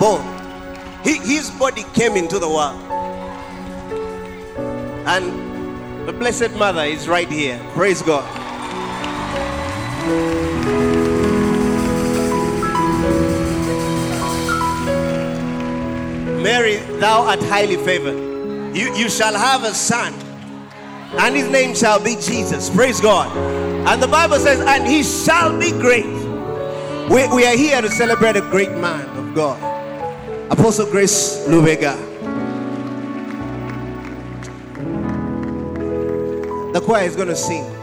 born. He, his body came into the world. And the Blessed Mother is right here. Praise God. Mary, thou art highly favored. You, you shall have a son, and his name shall be Jesus. Praise God. And the Bible says, and he shall be great. We, we are here to celebrate a great man of God, Apostle Grace Lubega. The choir is going to sing.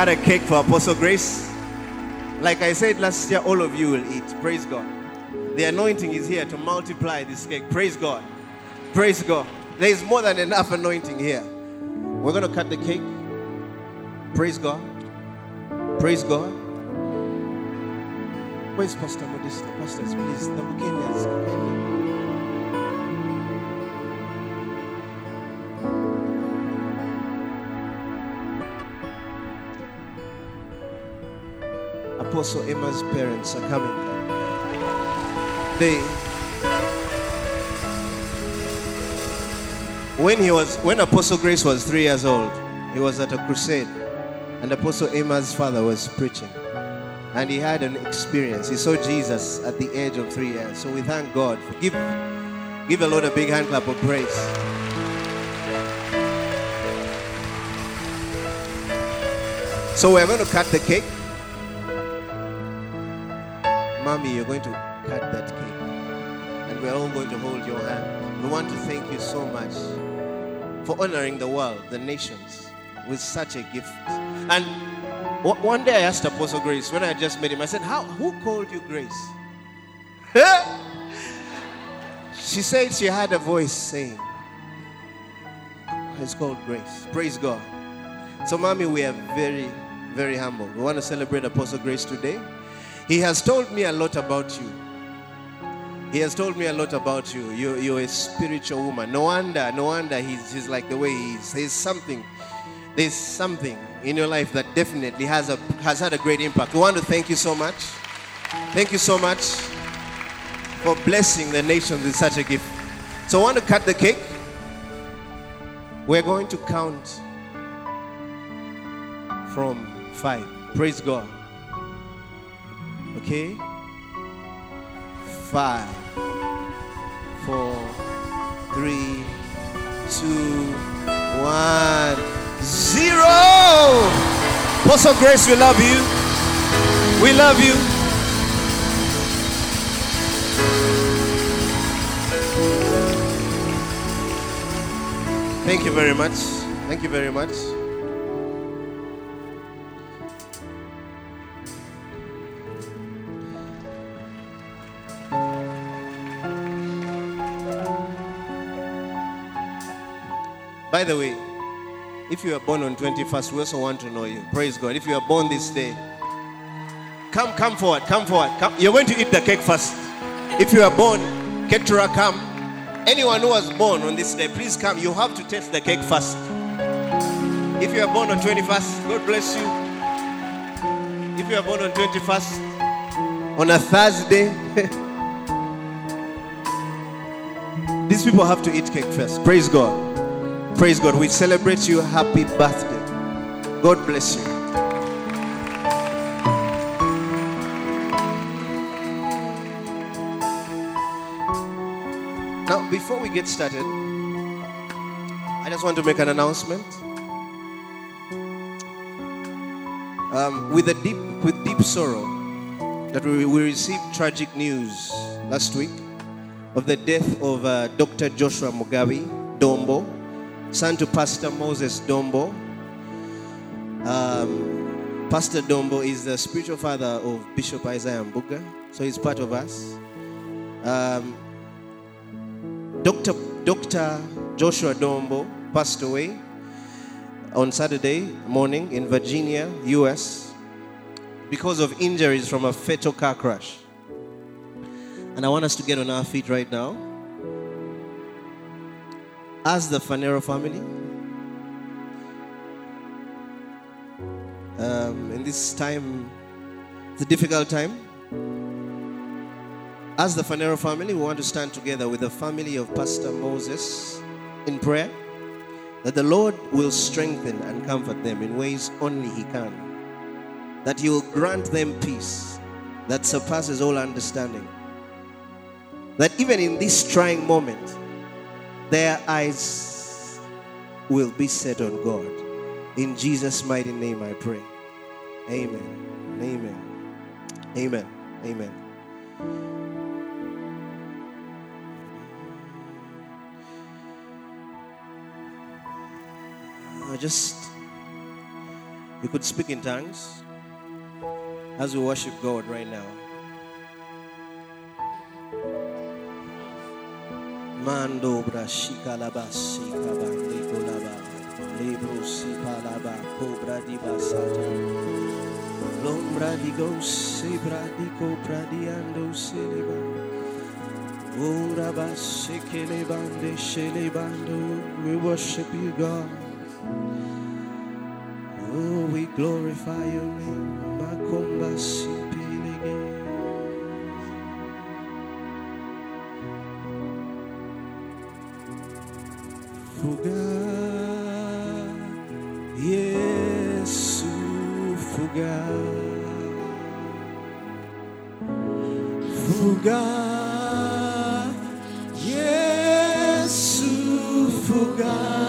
Cut a cake for Apostle Grace. Like I said last year, all of you will eat. Praise God. The anointing is here to multiply this cake. Praise God. Praise God. There is more than enough anointing here. We're going to cut the cake. Praise God. Praise God. Where's Pastor Modesta? Pastors, please. The. Apostle Emma's parents are coming. They when he was when Apostle Grace was three years old, he was at a crusade, and Apostle Emma's father was preaching. And he had an experience. He saw Jesus at the age of three years. So we thank God for give give a Lord a big hand clap of praise. So we're going to cut the cake. Mommy, you're going to cut that cake. And we're all going to hold your hand. We want to thank you so much for honoring the world, the nations, with such a gift. And one day I asked Apostle Grace, when I just met him, I said, How, Who called you Grace? she said she had a voice saying, It's called Grace. Praise God. So, Mommy, we are very, very humble. We want to celebrate Apostle Grace today. He has told me a lot about you. He has told me a lot about you. you you're a spiritual woman. No wonder, no wonder he's, he's like the way he is. There's something, there's something in your life that definitely has, a, has had a great impact. We want to thank you so much. Thank you so much for blessing the nations with such a gift. So I want to cut the cake. We're going to count from five. Praise God. Okay? Five, four, three, two, one, zero. Apostle Grace, we love you. We love you. Thank you very much. Thank you very much. By the way, if you are born on 21st, we also want to know you. Praise God. If you are born this day, come, come forward, come forward. Come. You're going to eat the cake first. If you are born, Ketura, come. Anyone who was born on this day, please come. You have to taste the cake first. If you are born on 21st, God bless you. If you are born on 21st, on a Thursday, these people have to eat cake first. Praise God. Praise God. We celebrate you. Happy birthday. God bless you. Now, before we get started, I just want to make an announcement. Um, with a deep, with deep sorrow, that we, we received tragic news last week of the death of uh, Dr. Joshua Mugabe Dombo, son to Pastor Moses Dombo. Um, Pastor Dombo is the spiritual father of Bishop Isaiah Mbuga, so he's part of us. Um, Dr. Dr. Joshua Dombo passed away on Saturday morning in Virginia, US, because of injuries from a fatal car crash. And I want us to get on our feet right now. As the Phaneroo family, um, in this time, it's a difficult time. As the Phaneroo family, we want to stand together with the family of Pastor Moses in prayer that the Lord will strengthen and comfort them in ways only He can. That He will grant them peace that surpasses all understanding. That even in this trying moment, their eyes will be set on God. In Jesus' mighty name I pray. Amen. Amen. Amen. Amen. I just you could speak in tongues as we worship God right now. Mando brashika labasi kabande kolaba lebro si palaba cobra di basata lombra di go sebra di cobra di ando seliba ora basse che le bande scelebando we worship you God. Oh, we glorify your name. Makomba fugar, Yesu fugar, fugar, Yesu fugar.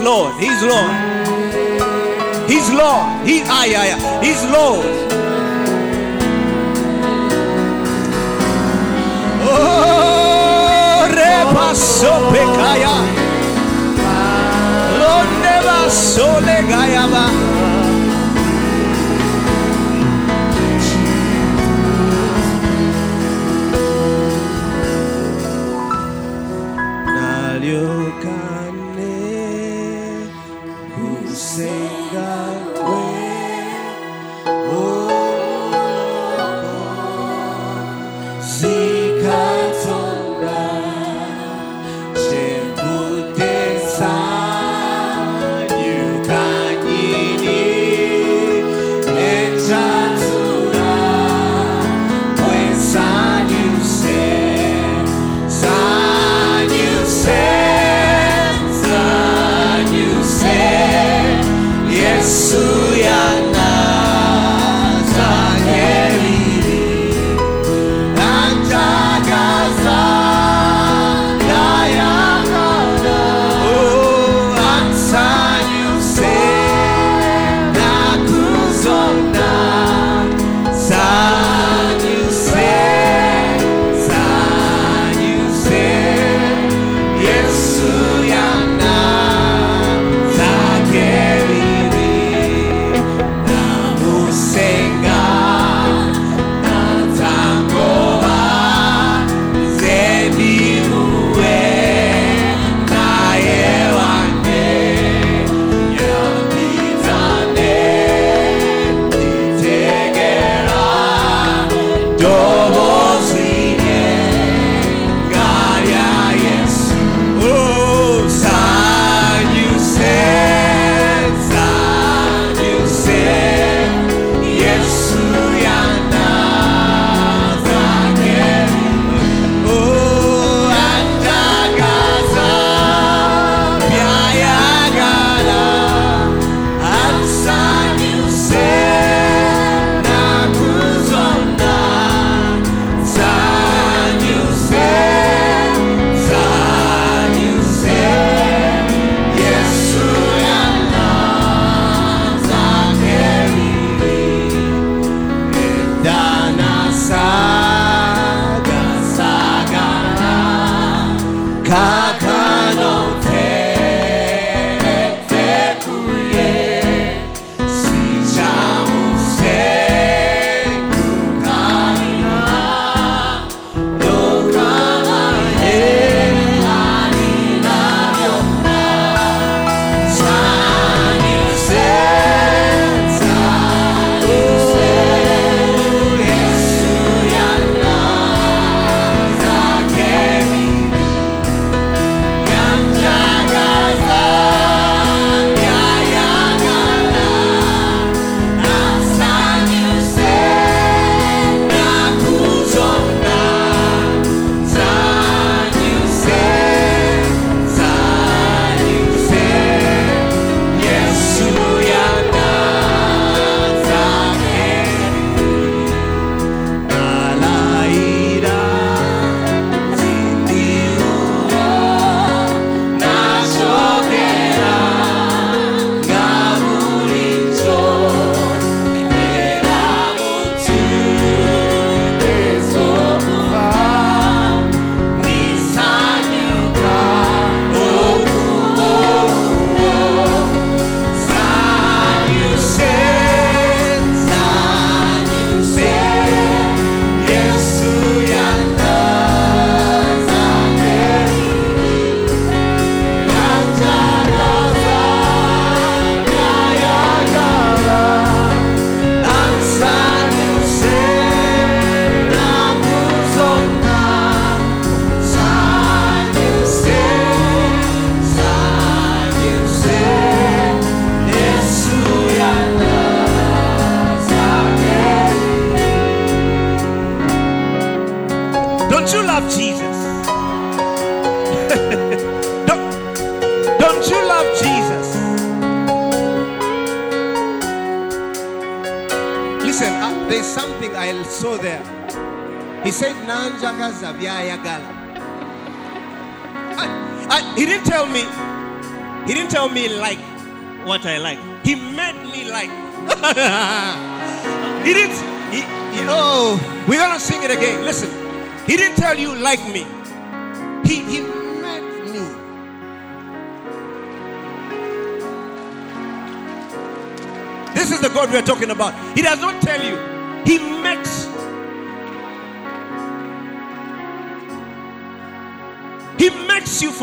Lord. He's Lord. He's Lord. He, aye, aye, aye. He's Lord.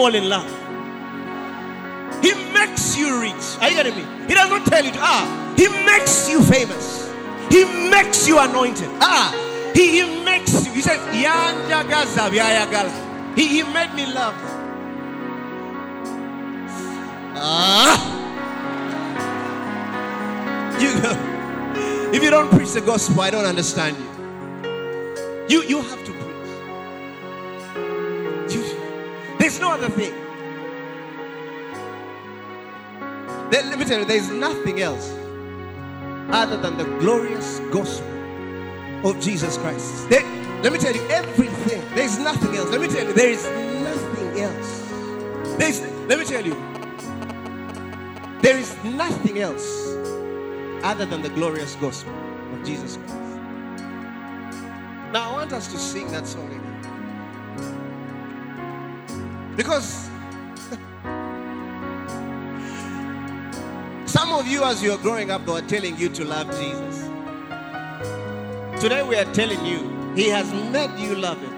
Fall in love. He makes you rich. Are you getting me? He does not tell you to, ah. He makes you famous. He makes you anointed. Ah. He, he makes you. He says. He, he made me love. Ah. You, go. if you don't preach the gospel, I don't understand you. You, you have to me tell you, there's nothing else other than the glorious gospel of Jesus Christ. There- let me tell you, everything. There's nothing else. Let me tell you, there is nothing else. There's, let me tell you, there is nothing else other than the glorious gospel of Jesus Christ. Now, I want us to sing that song again. Because as you're growing up, they telling you to love Jesus. Today, we are telling you, He has made you love Him.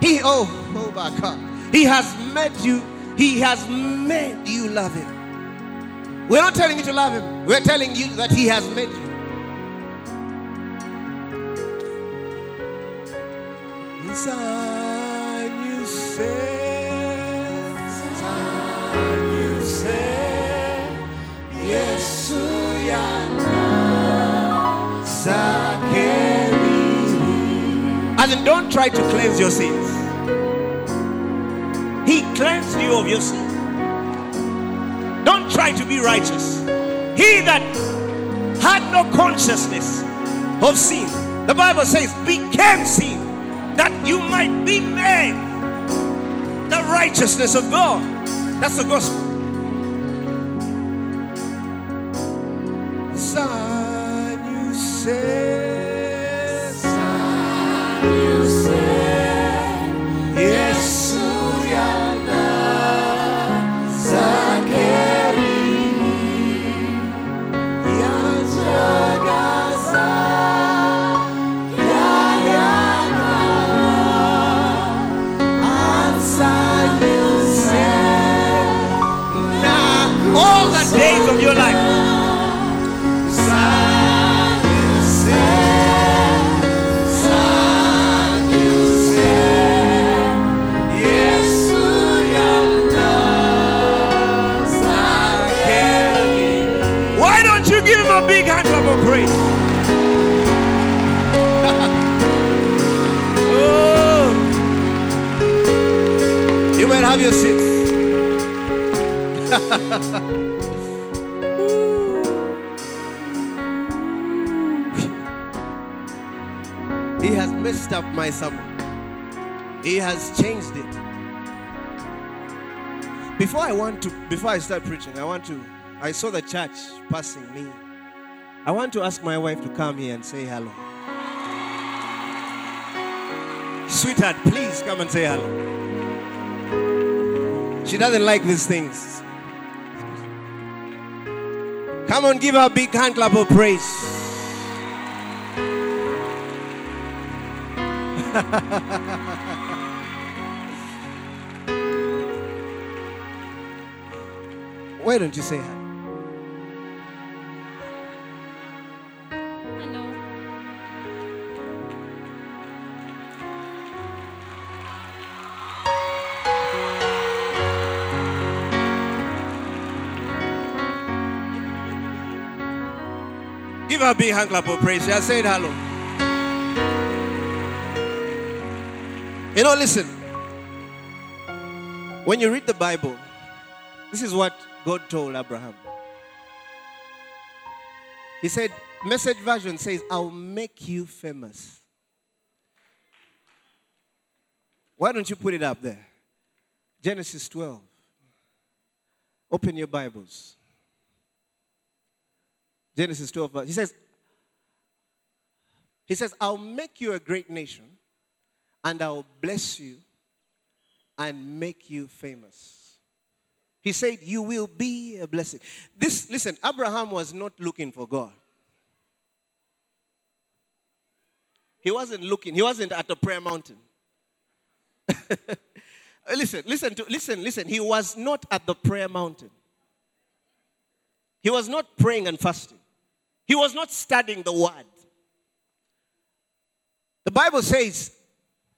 He, oh, oh my God. He has made you, He has made you love Him. We're not telling you to love Him, we're telling you that He has made you. Inside you say, Try to cleanse your sins. He cleansed you of your sin. Don't try to be righteous. He that had no consciousness of sin, the Bible says, became sin, that you might be made the righteousness of God. That's the gospel. My sermon. He has changed it. Before I want to, before I start preaching, I want to. I saw the church passing me. I want to ask my wife to come here and say hello. Sweetheart, please come and say hello. She doesn't like these things. Come on, give her a big hand clap of praise. Why don't you say? Hello. Give her a big hand clap of praise. She has said hello. You know, listen. When you read the Bible, this is what God told Abraham. He said, message version says, I'll make you famous. Why don't you put it up there? Genesis 12. Open your Bibles. Genesis 12. He says, He says, I'll make you a great nation, and I'll bless you and make you famous. He said, You will be a blessing. This, listen, Abraham was not looking for God. He wasn't looking, he wasn't at the prayer mountain. listen, listen, to, listen, listen. He was not at the prayer mountain. He was not praying and fasting. He was not studying the word. The Bible says,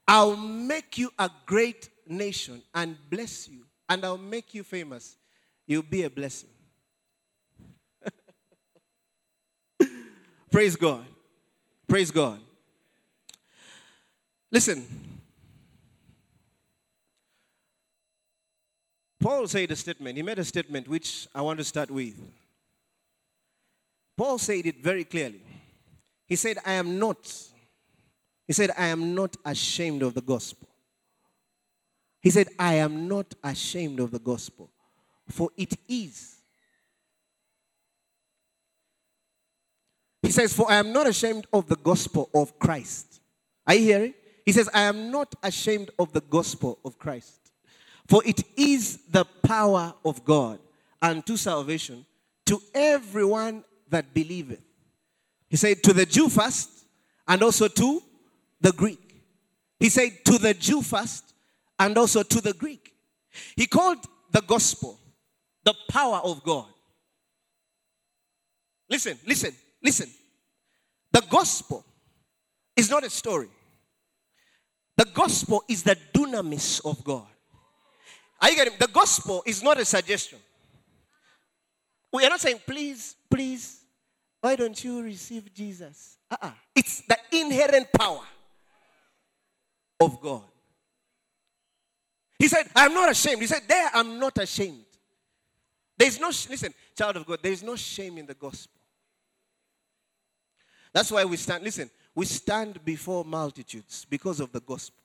I'll make you a great nation and bless you, and I'll make you famous. You'll be a blessing. Praise God. Praise God. Listen. Paul said a statement. He made a statement which I want to start with. Paul said it very clearly. He said, I am not, he said, I am not ashamed of the gospel. He said, I am not ashamed of the gospel, for it is. He says, For I am not ashamed of the gospel of Christ. Are you hearing? He says, I am not ashamed of the gospel of Christ, for it is the power of God unto salvation to everyone that believeth. He said, To the Jew first, and also to the Greek. He said, To the Jew first, and also to the Greek. He called the gospel the power of God. Listen, listen, listen. The gospel is not a story. The gospel is the dunamis of God. Are you getting? The gospel is not a suggestion. We are not saying, please, please, why don't you receive Jesus? Uh-uh. It's the inherent power of God. He said, I'm not ashamed. He said, There, I'm not ashamed. There's no, listen, child of God, there's no shame in the gospel. That's why we stand, listen, we stand before multitudes because of the gospel.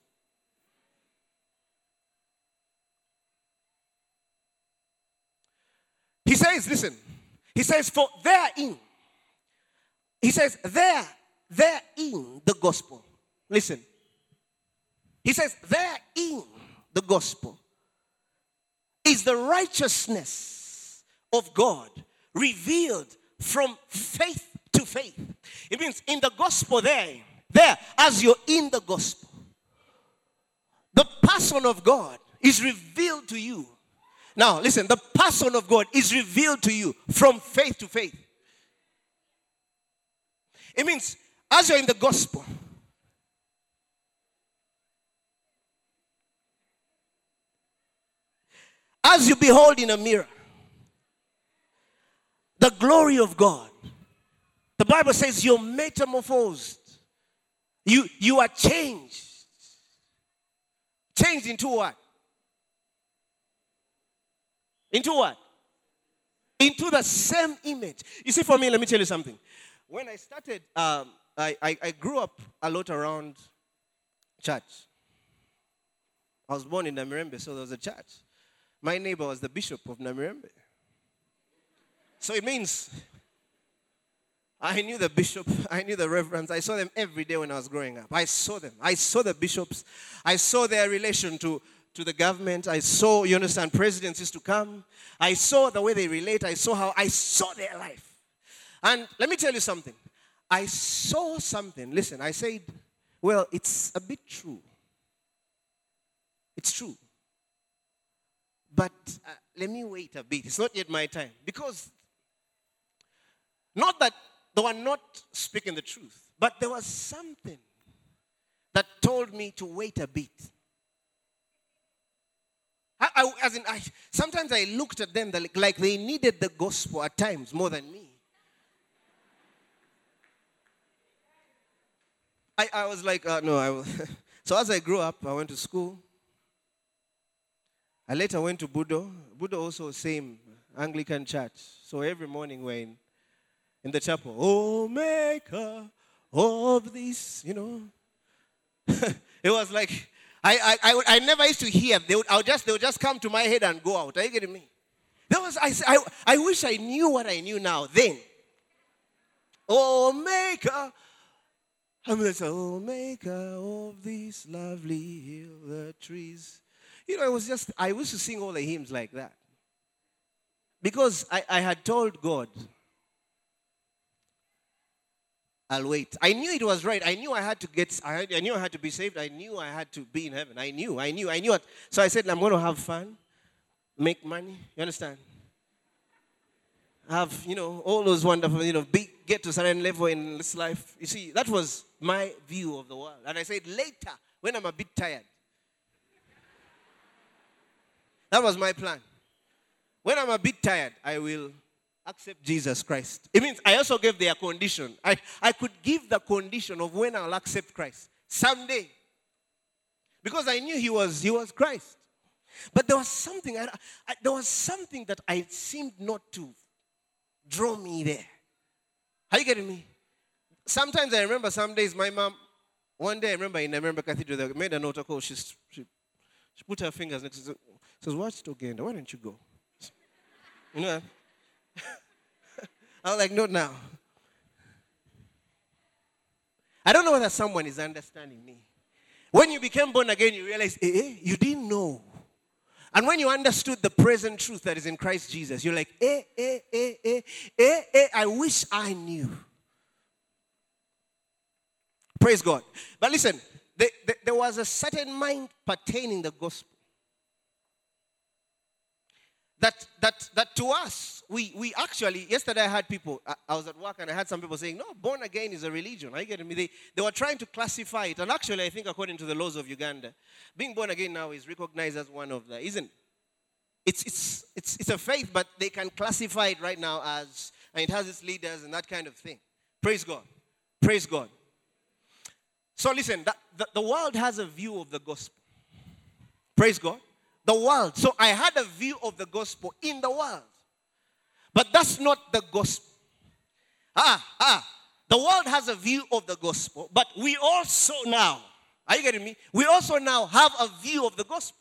He says, listen, he says, for therein, he says, there, therein the gospel. Listen. He says, therein the gospel is the righteousness of God revealed from faith to faith. It means in the gospel there, there, as you're in the gospel, the person of God is revealed to you. Now, listen, the person of God is revealed to you from faith to faith. It means as you're in the gospel, As you behold in a mirror the glory of God, the Bible says you're metamorphosed. You, you are changed. Changed into what? Into what? Into the same image. You see, for me, let me tell you something. When I started, um, I, I, I grew up a lot around church. I was born in the Namirembe, so there was a church. My neighbor was the bishop of Namirembe. So it means I knew the bishop, I knew the reverends. I saw them every day when I was growing up. I saw them. I saw the bishops. I saw their relation to, to the government. I saw, you understand, presidents used to come. I saw the way they relate. I saw how I saw their life. And let me tell you something. I saw something. Listen, I said, well, it's a bit true. It's true. But uh, let me wait a bit. It's not yet my time. Because, not that they were not speaking the truth, but there was something that told me to wait a bit. I, I, as in, I, sometimes I looked at them like they needed the gospel at times more than me. I, I was like, uh, no, I so as I grew up, I went to school. I later went to Budo. Budo also same Anglican church. So every morning we're in, in the chapel, oh maker of this, you know. it was like I, I, I, I never used to hear. They would, I would just, they would just come to my head and go out. Are you getting me? There was, I, I, I wish I knew what I knew now then. Oh, maker. I'm like, oh, maker of this lovely hill, the trees. You know, I was just, I used to sing all the hymns like that. Because I, I had told God, I'll wait. I knew it was right. I knew I had to get, I, I knew I had to be saved. I knew I had to be in heaven. I knew, I knew, I knew it. So I said, I'm going to have fun, make money. You understand? Have, you know, all those wonderful, you know, be, get to a certain level in this life. You see, that was my view of the world. And I said, later, when I'm a bit tired. That was my plan. When I'm a bit tired, I will accept Jesus Christ. It means I also gave their condition. I, I could give the condition of when I'll accept Christ. Someday. Because I knew he was, he was Christ. But there was something, I, I, there was something that I seemed not to draw me there. Are you getting me? Sometimes I remember some days my mom, one day I remember in Namirembe Cathedral, they made an altar oh, call. She, she, she put her fingers next to says, it again. Why don't you go? You know, I was like, not now. I don't know whether someone is understanding me. When you became born again, you realize, eh, eh, you didn't know. And when you understood the present truth that is in Christ Jesus, you're like, eh, eh, eh, eh, eh, eh, I wish I knew. Praise God. But listen, there, there was a certain mind pertaining the gospel that, that, that to us, we, we actually, yesterday I had people, I, I, was at work and I had some people saying, no, born again is a religion. Are you getting me? They, they were trying to classify it. And actually, I think according to the laws of Uganda, being born again now is recognized as one of the, isn't it's, it's, it's, it's a faith, but they can classify it right now as, and it has its leaders and that kind of thing. Praise God. Praise God. So listen, that, the, the world has a view of the gospel. Praise God the world. So I had a view of the gospel in the world. But that's not the gospel. Ah, ah. The world has a view of the gospel, but we also now, are you getting me? We also now have a view of the gospel.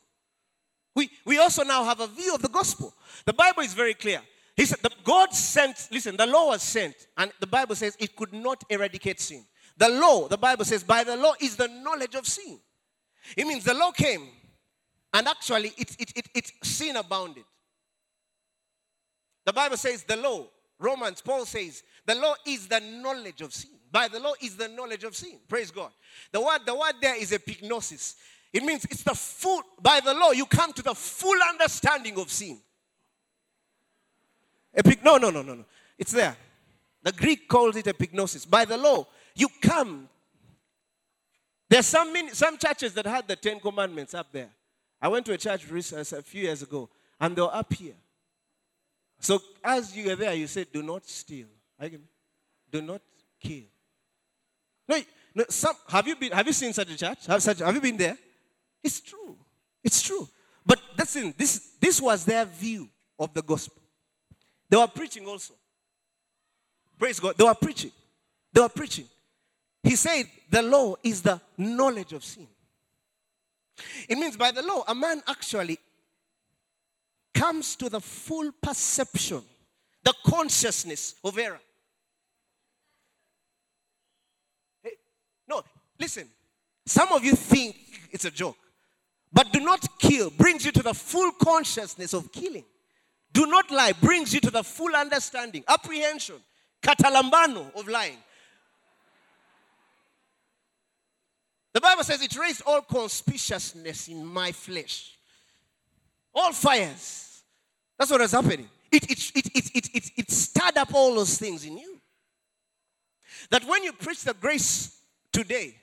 We, we also now have a view of the gospel. The Bible is very clear. He said, God sent, listen, the law was sent, and the Bible says it could not eradicate sin. The law, the Bible says, by the law is the knowledge of sin. It means the law came and actually, it, it, it, it sin abounded. The Bible says the law, Romans, Paul says, the law is the knowledge of sin. By the law is the knowledge of sin. Praise God. The word, the word there is epignosis. It means it's the full, by the law, you come to the full understanding of sin. Epic, no, no, no, no, no. It's there. The Greek calls it epignosis. By the law, you come. There's some, some churches that had the Ten Commandments up there. I went to a church a few years ago, and they were up here. So as you are there, you said, "Do not steal." Do not kill. No, no. Some have you been? Have you seen such a church? Have, such, have you been there? It's true. It's true. But listen, this this was their view of the gospel. They were preaching also. Praise God. They were preaching. They were preaching. He said the law is the knowledge of sin. It means by the law, a man actually comes to the full perception, the consciousness of error. Hey, no, listen. Some of you think it's a joke, but do not kill brings you to the full consciousness of killing. Do not lie brings you to the full understanding, apprehension, katalambano of lying. The Bible says it raised all concupiscence in my flesh. All fires. That's what is happening. It, it, it, it, it, it, it stirred up all those things in you. That when you preach the grace today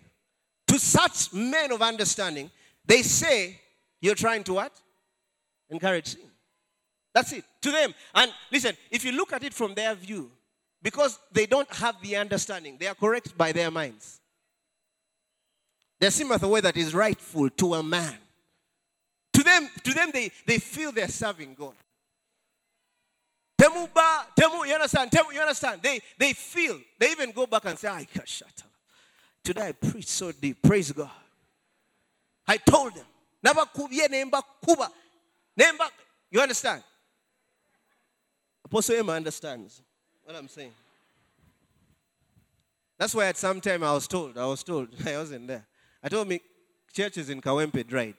to such men of understanding, they say you're trying to what? Encourage sin. That's it. To them. And listen, if you look at it from their view, because they don't have the understanding, they are correct by their minds. There seemeth a way that is rightful to a man. To them, to them they, they feel they're serving God. Temuba, temu, you understand? Temu, you understand? They, they feel, they even go back and say, I shut up. Today I preach so deep. Praise God. I told them. Nemba kuba. Nemba. You understand? Apostle Emma understands what I'm saying. That's why at some time I was told, I was told, I wasn't there. I told me churches in Kawempe dried.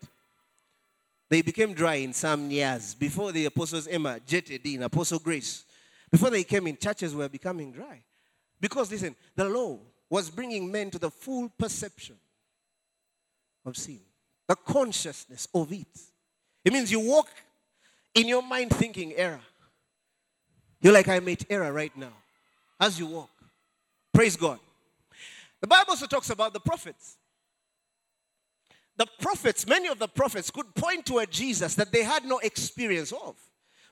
They became dry in some years before the apostles Emma jetted in, Apostle Grace. Before they came in, churches were becoming dry. Because listen, the law was bringing men to the full perception of sin, the consciousness of it. It means you walk in your mind thinking error. You're like, I made error right now as you walk. Praise God. The Bible also talks about the prophets. The prophets, many of the prophets could point to a Jesus that they had no experience of.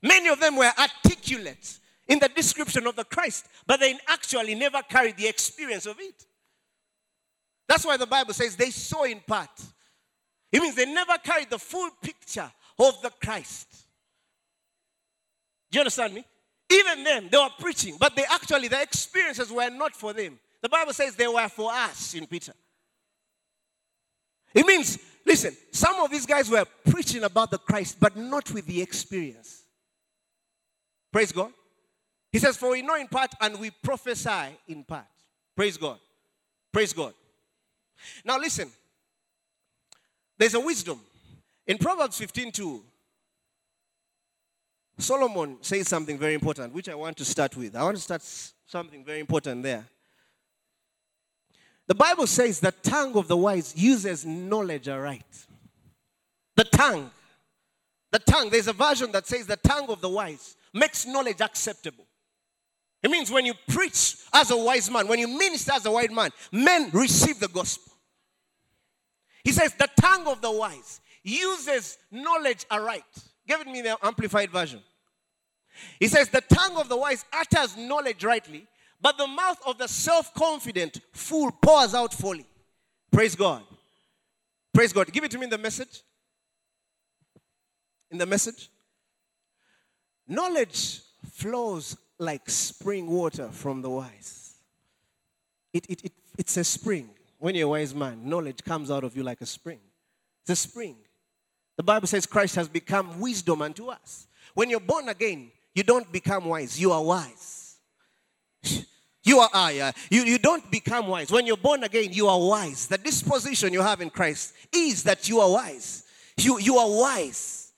Many of them were articulate in the description of the Christ, but they actually never carried the experience of it. That's why the Bible says they saw in part. It means they never carried the full picture of the Christ. Do you understand me? Even them, they were preaching, but they actually, the experiences were not for them. The Bible says they were for us in Peter. It means, listen, some of these guys were preaching about the Christ, but not with the experience. Praise God. He says, For we know in part and we prophesy in part. Praise God. Praise God. Now listen, there's a wisdom. In Proverbs 15 2, Solomon says something very important, which I want to start with. I want to start something very important there. The Bible says the tongue of the wise uses knowledge aright. The tongue. The tongue, there's a version that says the tongue of the wise makes knowledge acceptable. It means when you preach as a wise man, when you minister as a wise man, men receive the gospel. He says the tongue of the wise uses knowledge aright. Give it me the amplified version. He says the tongue of the wise utters knowledge rightly, but the mouth of the self confident fool pours out folly. Praise God. Praise God. Give it to me in the message. In the message. Knowledge flows like spring water from the wise. It, it, it, it's a spring. When you're a wise man, knowledge comes out of you like a spring. It's a spring. The Bible says Christ has become wisdom unto us. When you're born again, you don't become wise, you are wise. You are I. Uh, you, you don't become wise. When you're born again, you are wise. The disposition you have in Christ is that you are wise. You, you are wise.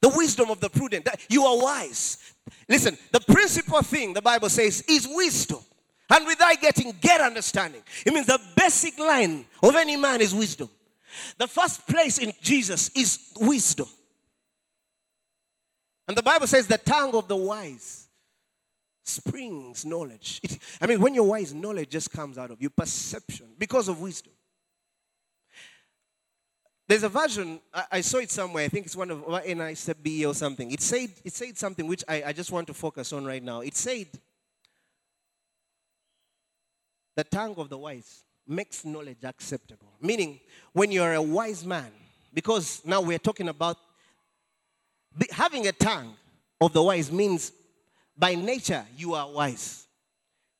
The wisdom of the prudent. that You are wise. Listen, the principal thing the Bible says is wisdom. And with thy getting, get understanding. It means the basic line of any man is wisdom. The first place in Jesus is wisdom. And the Bible says the tongue of the wise springs knowledge. It, I mean, when you're wise, knowledge just comes out of you, perception, because of wisdom. There's a version, I, I saw it somewhere, I think it's one of NICB or something. It said, it said something which I, I just want to focus on right now. It said, the tongue of the wise makes knowledge acceptable. Meaning, when you're a wise man, because now we're talking about having a tongue of the wise means by nature you are wise.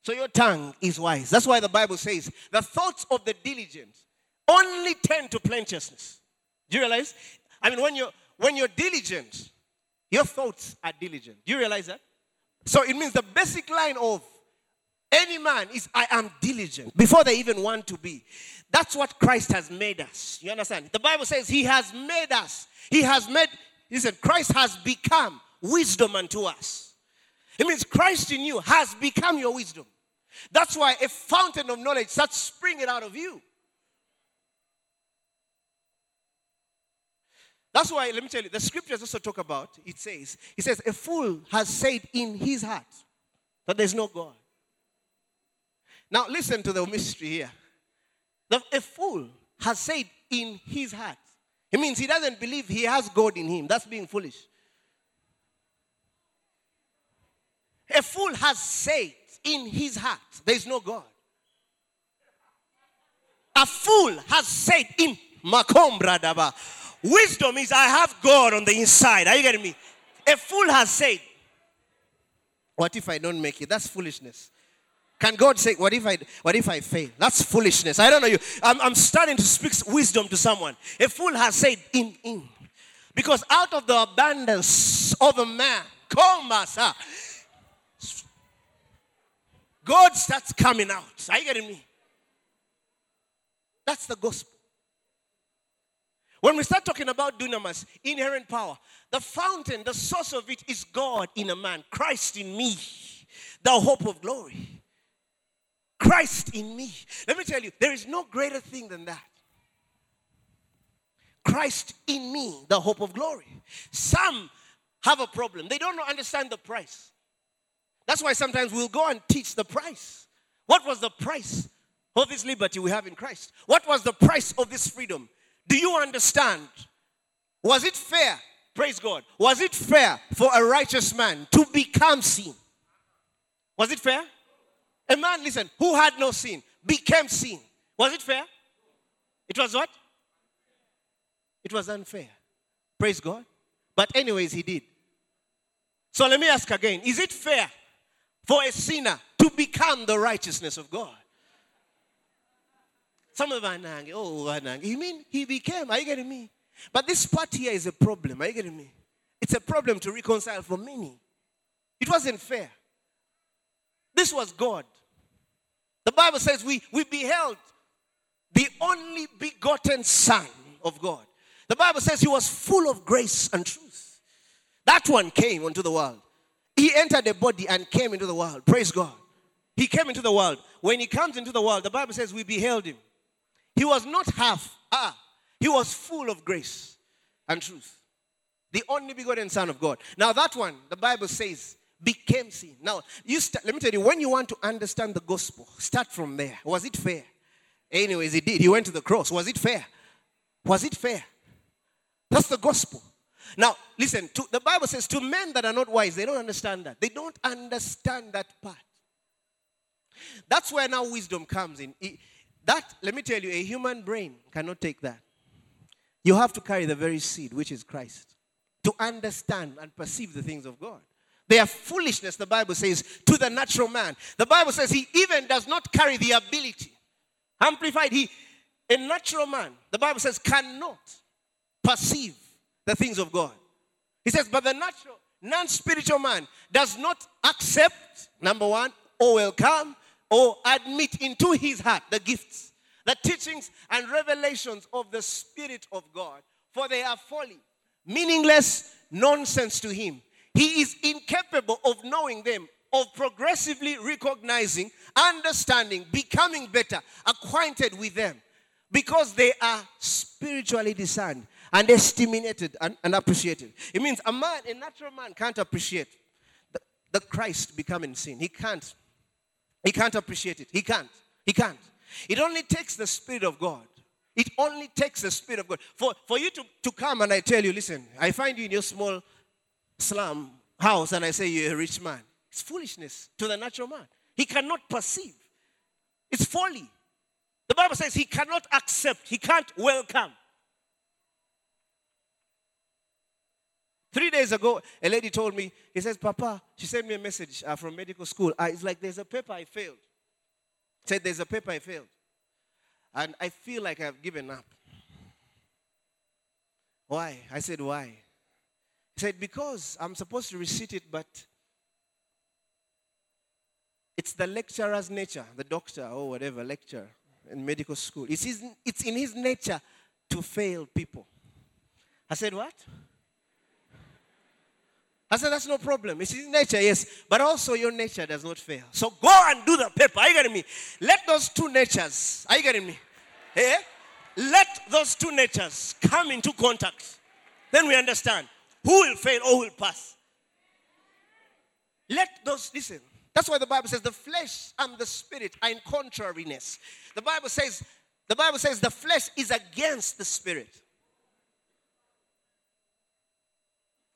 So your tongue is wise. That's why the Bible says the thoughts of the diligent only tend to plenteousness. Do you realize? I mean, when you're when you're diligent, your thoughts are diligent. Do you realize that? So it means the basic line of any man is I am diligent before they even want to be. That's what Christ has made us. You understand? The Bible says he has made us. He has made, He said, Christ has become wisdom unto us. It means Christ in you has become your wisdom. That's why a fountain of knowledge starts springing out of you. That's why, let me tell you, the scriptures also talk about, it says, it says, a fool has said in his heart that there's no God. Now, listen to the mystery here. The, a fool has said in his heart. It means he doesn't believe he has God in him. That's being foolish. A fool has said in his heart, there is no God. A fool has said in Makombra Daba, wisdom is I have God on the inside. Are you getting me? A fool has said, What if I don't make it? That's foolishness. Can God say, What if I what if I fail? That's foolishness. I don't know you. I'm, I'm starting to speak wisdom to someone. A fool has said, In, in. Because out of the abundance of a man, come, master, God starts coming out. Are you getting me? That's the gospel. When we start talking about dunamis, inherent power, the fountain, the source of it is God in a man, Christ in me, the hope of glory. Christ in me. Let me tell you, there is no greater thing than that. Christ in me, the hope of glory. Some have a problem. They don't understand the price. That's why sometimes we'll go and teach the price. What was the price of this liberty we have in Christ? What was the price of this freedom? Do you understand? Was it fair? Praise God. Was it fair for a righteous man to become sin? Was it fair? A man, listen, who had no sin became sin. Was it fair? It was what? It was unfair. Praise God. But, anyways, he did. So let me ask again is it fair for a sinner to become the righteousness of God? Some of Anang, oh, oh, oh Anang. You mean he became? Are you getting me? But this part here is a problem. Are you getting me? It's a problem to reconcile for many. It wasn't fair. This was God. The Bible says we, we beheld the only begotten Son of God. The Bible says he was full of grace and truth. That one came into the world. He entered the body and came into the world. Praise God. He came into the world. When he comes into the world, the Bible says we beheld him. He was not half, ah, he was full of grace and truth. The only begotten Son of God. Now, that one, the Bible says, became sin. Now, you let me tell you, when you want to understand the gospel, start from there. Was it fair? Anyways, he did. He went to the cross. Was it fair? Was it fair? That's the gospel. Now, listen, to, the Bible says, to men that are not wise, they don't understand that. They don't understand that part. That's where now wisdom comes in. That, let me tell you, a human brain cannot take that. You have to carry the very seed, which is Christ, to understand and perceive the things of God. They are foolishness, the Bible says, to the natural man. The Bible says he even does not carry the ability. Amplified, he, a natural man, the Bible says, cannot perceive the things of God. He says, but the natural, non spiritual man does not accept, number one, or welcome, or admit into his heart the gifts, the teachings, and revelations of the Spirit of God, for they are folly, meaningless nonsense to him. He is incapable of knowing them, of progressively recognizing, understanding, becoming better, acquainted with them, because they are spiritually discerned and estimated and, and appreciated. It means a man, a natural man, can't appreciate the, the Christ becoming sin. He can't. He can't appreciate it. He can't. He can't. It only takes the Spirit of God. It only takes the Spirit of God. For, for you to, to come and I tell you, listen, I find you in your small slum house and I say you're a rich man. It's foolishness to the natural man. He cannot perceive. It's folly. The Bible says he cannot accept, he can't welcome. Three days ago, a lady told me, he says, Papa, she sent me a message uh, from medical school. Uh, it's like, there's a paper I failed. Said, there's a paper I failed. And I feel like I've given up. Why? I said, why? He said, because I'm supposed to recite it, but it's the lecturer's nature, the doctor or whatever, lecturer in medical school. It's, his, it's in his nature to fail people. I said, what? I said, that's no problem. It's his nature, yes. But also your nature does not fail. So go and do the paper. Are you getting me? Let those two natures, are you getting me? Eh? Let those two natures come into contact. Then we understand who will fail or who will pass. Let those, listen. That's why the Bible says the flesh and the spirit are in contrariness. The Bible says, the Bible says the flesh is against the spirit.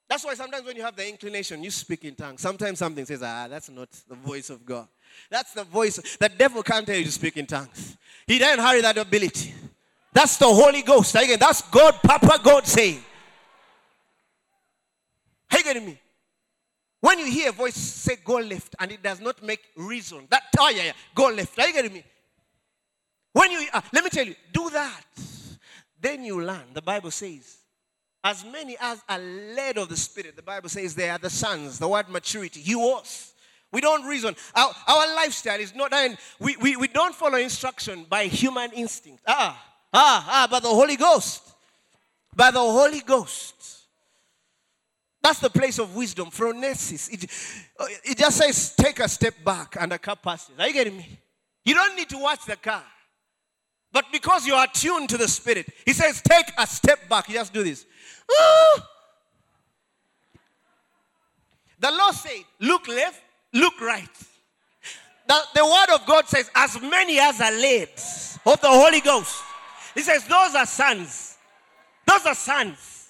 That's why sometimes when you have the inclination, you speak in tongues. Sometimes something says, ah, that's not the voice of God. That's the voice. The devil can't tell you to speak in tongues. He doesn't have that ability. That's the Holy Ghost. Again, that's God, Papa God saying. Are you getting me? When you hear a voice say go left and it does not make reason, that, oh yeah, yeah, go left. Are you getting me? When you, uh, let me tell you, do that. Then you learn. The Bible says, as many as are led of the Spirit, the Bible says they are the sons. The word maturity, you was. We don't reason. Our, our lifestyle is not, and we, we, we don't follow instruction by human instinct. Ah, ah, ah, by the Holy Ghost. By the Holy Ghost. That's the place of wisdom, phronesis. It, it just says, take a step back and a car passes. Are you getting me? You don't need to watch the car. But because you are tuned to the Spirit, He says, take a step back. You just do this. The Lord said, look left, look right. The, the Word of God says, as many as are led of the Holy Ghost. He says, those are sons. Those are sons.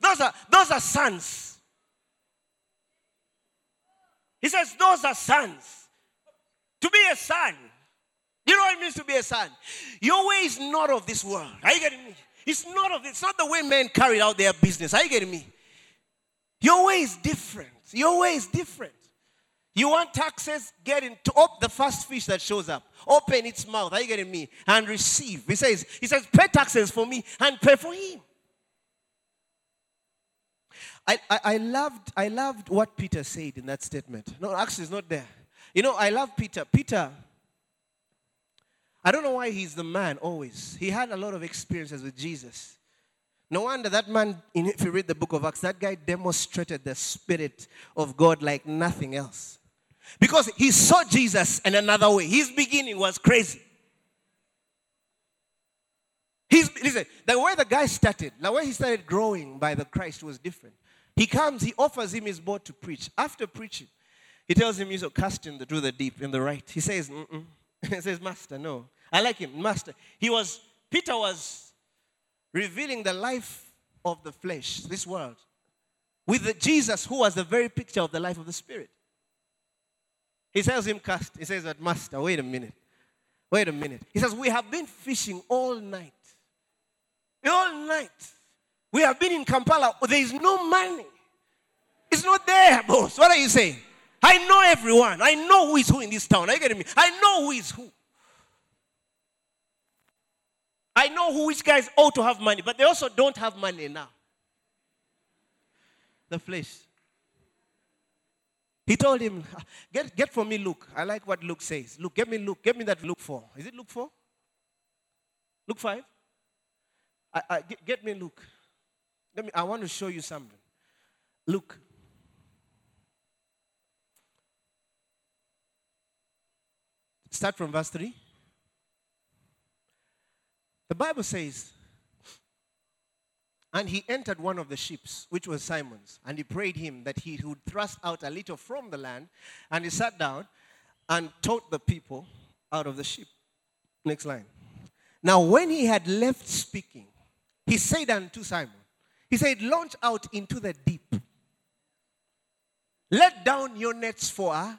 Those are, those are sons. He says, those are sons. To be a son you know what it means to be a son? Your way is not of this world. Are you getting me? It's not of it's not the way men carry out their business. Are you getting me? Your way is different. Your way is different. You want taxes? Get into up the first fish that shows up. Open its mouth. Are you getting me? And receive. He says, He says, pay taxes for me and pay for him. I, I, I loved I loved what Peter said in that statement. No, actually, it's not there. You know, I love Peter. Peter I don't know why he's the man always. He had a lot of experiences with Jesus. No wonder that man, if you read the book of Acts, that guy demonstrated the Spirit of God like nothing else. Because he saw Jesus in another way. His beginning was crazy. He's, listen, the way the guy started, the way he started growing by the Christ was different. He comes, he offers him his boat to preach. After preaching, he tells him, you know, cast him through the deep in the right. He says, Mm-mm. he says, Master, no. I like him, Master. He was, Peter was revealing the life of the flesh, this world, with Jesus who was the very picture of the life of the Spirit. He tells him, Cast. He says, But Master, wait a minute. Wait a minute. He says, We have been fishing all night. All night. We have been in Kampala. There is no money. It's not there, boss. What are you saying? I know everyone. I know who is who in this town. Are you getting me? I know who is who. I know who which guys ought to have money, but they also don't have money now. The flesh. He told him, get, get for me Luke. I like what Luke says. Luke, get me Luke. Get me that Luke 4. Is it Luke 4? Luke 5? I, I, get, get me Luke. Let me, I want to show you something. Luke Start from verse 3. The Bible says, and he entered one of the ships, which was Simon's, and he prayed him that he would thrust out a little from the land. And he sat down and taught the people out of the ship. Next line. Now, when he had left speaking, he said unto Simon, He said, Launch out into the deep. Let down your nets for a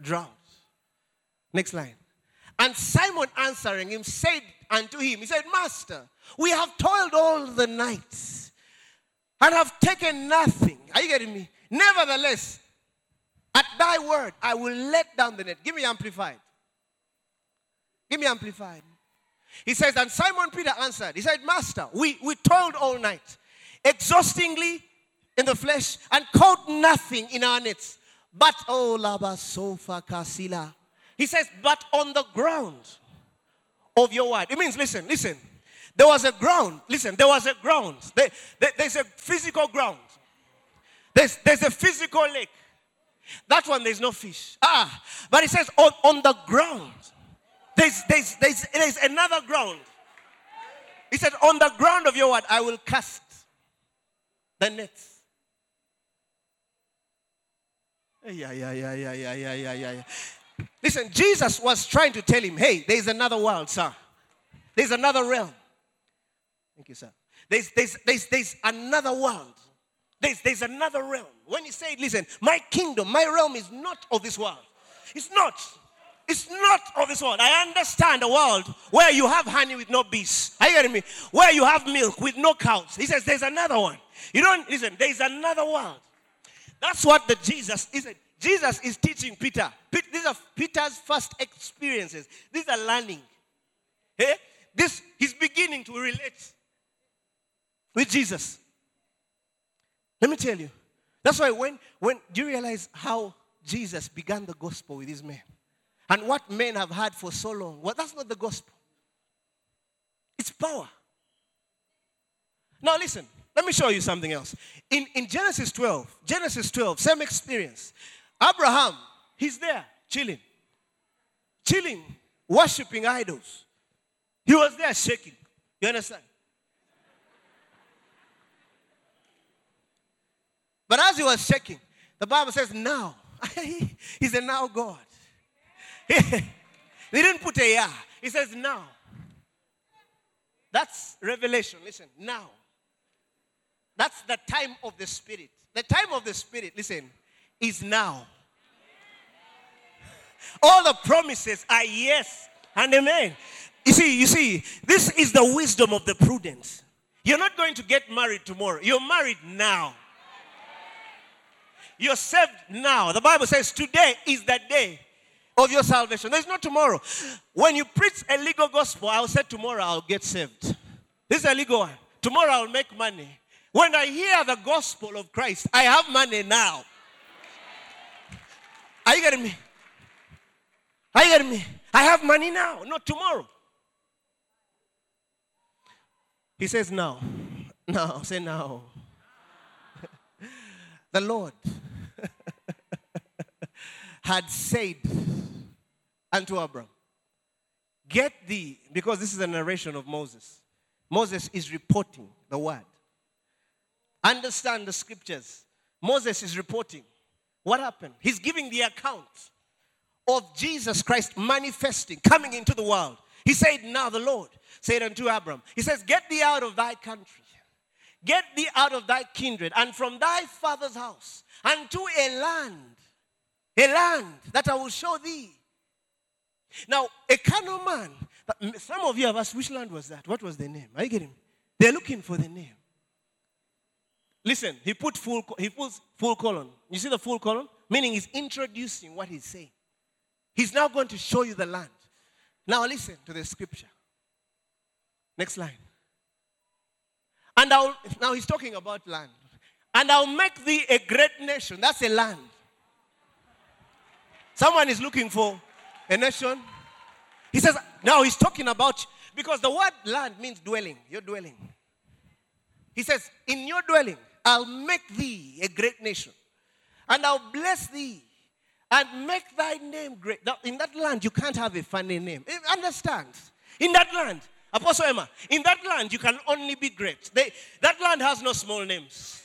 drought. Next line. And Simon answering him said unto him, He said, Master, we have toiled all the night and have taken nothing. Are you getting me? Nevertheless, at thy word, I will let down the net. Give me amplified. Give me amplified. He says, and Simon Peter answered, He said, Master, we, we toiled all night, exhaustingly in the flesh, and caught nothing in our nets. But, oh, Laba Sofa Kasila. He says, but on the ground of your word. It means, listen, listen. There was a ground. Listen, there was a ground. There, there, there's a physical ground. There's, there's a physical lake. That one, there's no fish. Ah, but he says, on, on the ground, there's, there's, there's, there's another ground. He said, on the ground of your word, I will cast the nets. Yeah, yeah, yeah, yeah, yeah, yeah, yeah, yeah. Listen, Jesus was trying to tell him, hey, there's another world, sir. There's another realm. Thank you, sir. There's, there's, there's, there's another world. There's, there's another realm. When he said, listen, my kingdom, my realm is not of this world. It's not. It's not of this world. I understand a world where you have honey with no bees. Are you getting me? Where you have milk with no cows. He says there's another one. You don't listen, there's another world. that's what the Jesus is. Jesus is teaching Peter. These are Peter's first experiences. These are learning. Hey? Eh? This he's beginning to relate with Jesus. Let me tell you. That's why when when you realize how Jesus began the gospel with these men? And what men have had for so long. Well, that's not the gospel. It's power. Now listen, let me show you something else. In, in Genesis 12, Genesis 12, same experience. Abraham, he's there, chilling. Chilling, worshiping idols. He was there shaking. You understand? But as he was shaking, the Bible says, now. He's a now God. he didn't put a yeah. He says now. That's revelation. Listen, now. That's the time of the Spirit. The time of the Spirit, listen, is now. All the promises are yes and amen. You see, you see, this is the wisdom of the prudence. You're not going to get married tomorrow. You're married now. You're saved now. The Bible says today is the day of your salvation. There's no tomorrow. When you preach a legal gospel, I'll say tomorrow I'll get saved. This is a legal one. Tomorrow I'll make money. When I hear the gospel of Christ, I have money now. Are you getting me? You me? I have money now, not tomorrow. He says now. Now, say now. the Lord had said unto Abram, Get thee, because this is a narration of Moses. Moses is reporting the word. Understand the scriptures. Moses is reporting what happened. He's giving the account of Jesus Christ manifesting, coming into the world. He said, Now the Lord said unto Abram, He says, Get thee out of thy country, get thee out of thy kindred, and from thy father's house, unto a land, a land that I will show thee. Now, a carnal man, some of you have asked, which land was that? What was the name? Are you getting me? They're looking for the name. Listen, he put full he puts full colon. You see the full colon? Meaning he's introducing what he's saying. He's now going to show you the land. Now listen to the scripture. Next line. And I'll, now he's talking about land. And I'll make thee a great nation. That's a land. Someone is looking for a nation. He says, now he's talking about, because the word land means dwelling, your dwelling. He says, in your dwelling, I'll make thee a great nation. And I'll bless thee and make thy name great. Now, in that land, you can't have a funny name. Eh, understand? In that land, Apostle Emma, in that land, you can only be great. They, that land has no small names.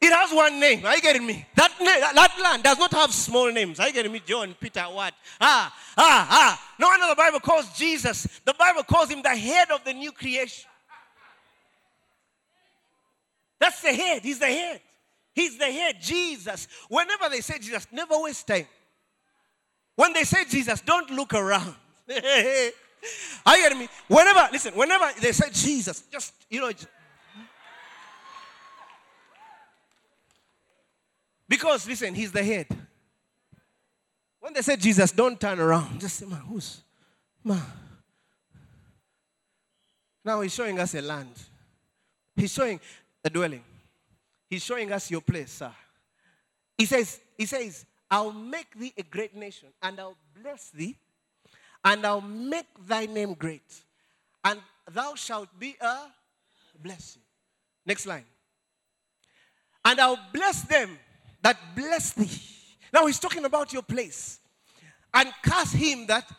It has one name. Are you getting me? That, that land does not have small names. Are you getting me? John, Peter, what? Ah, ah, ah. No wonder the Bible calls Jesus, the Bible calls him the head of the new creation. That's the head. He's the head. He's the head, Jesus. Whenever they say Jesus, never waste time. When they say Jesus, don't look around. You getting me? Whenever, listen, whenever they say Jesus, just, you know, because, listen, he's the head. When they say Jesus, don't turn around. Just say, man, who's, man. Now he's showing us a land. He's showing a dwelling. He's showing us your place, sir. He says, he says, I'll make thee a great nation, and I'll bless thee, and I'll make thy name great, and thou shalt be a blessing. Next line. And I'll bless them that bless thee. Now he's talking about your place. And curse him that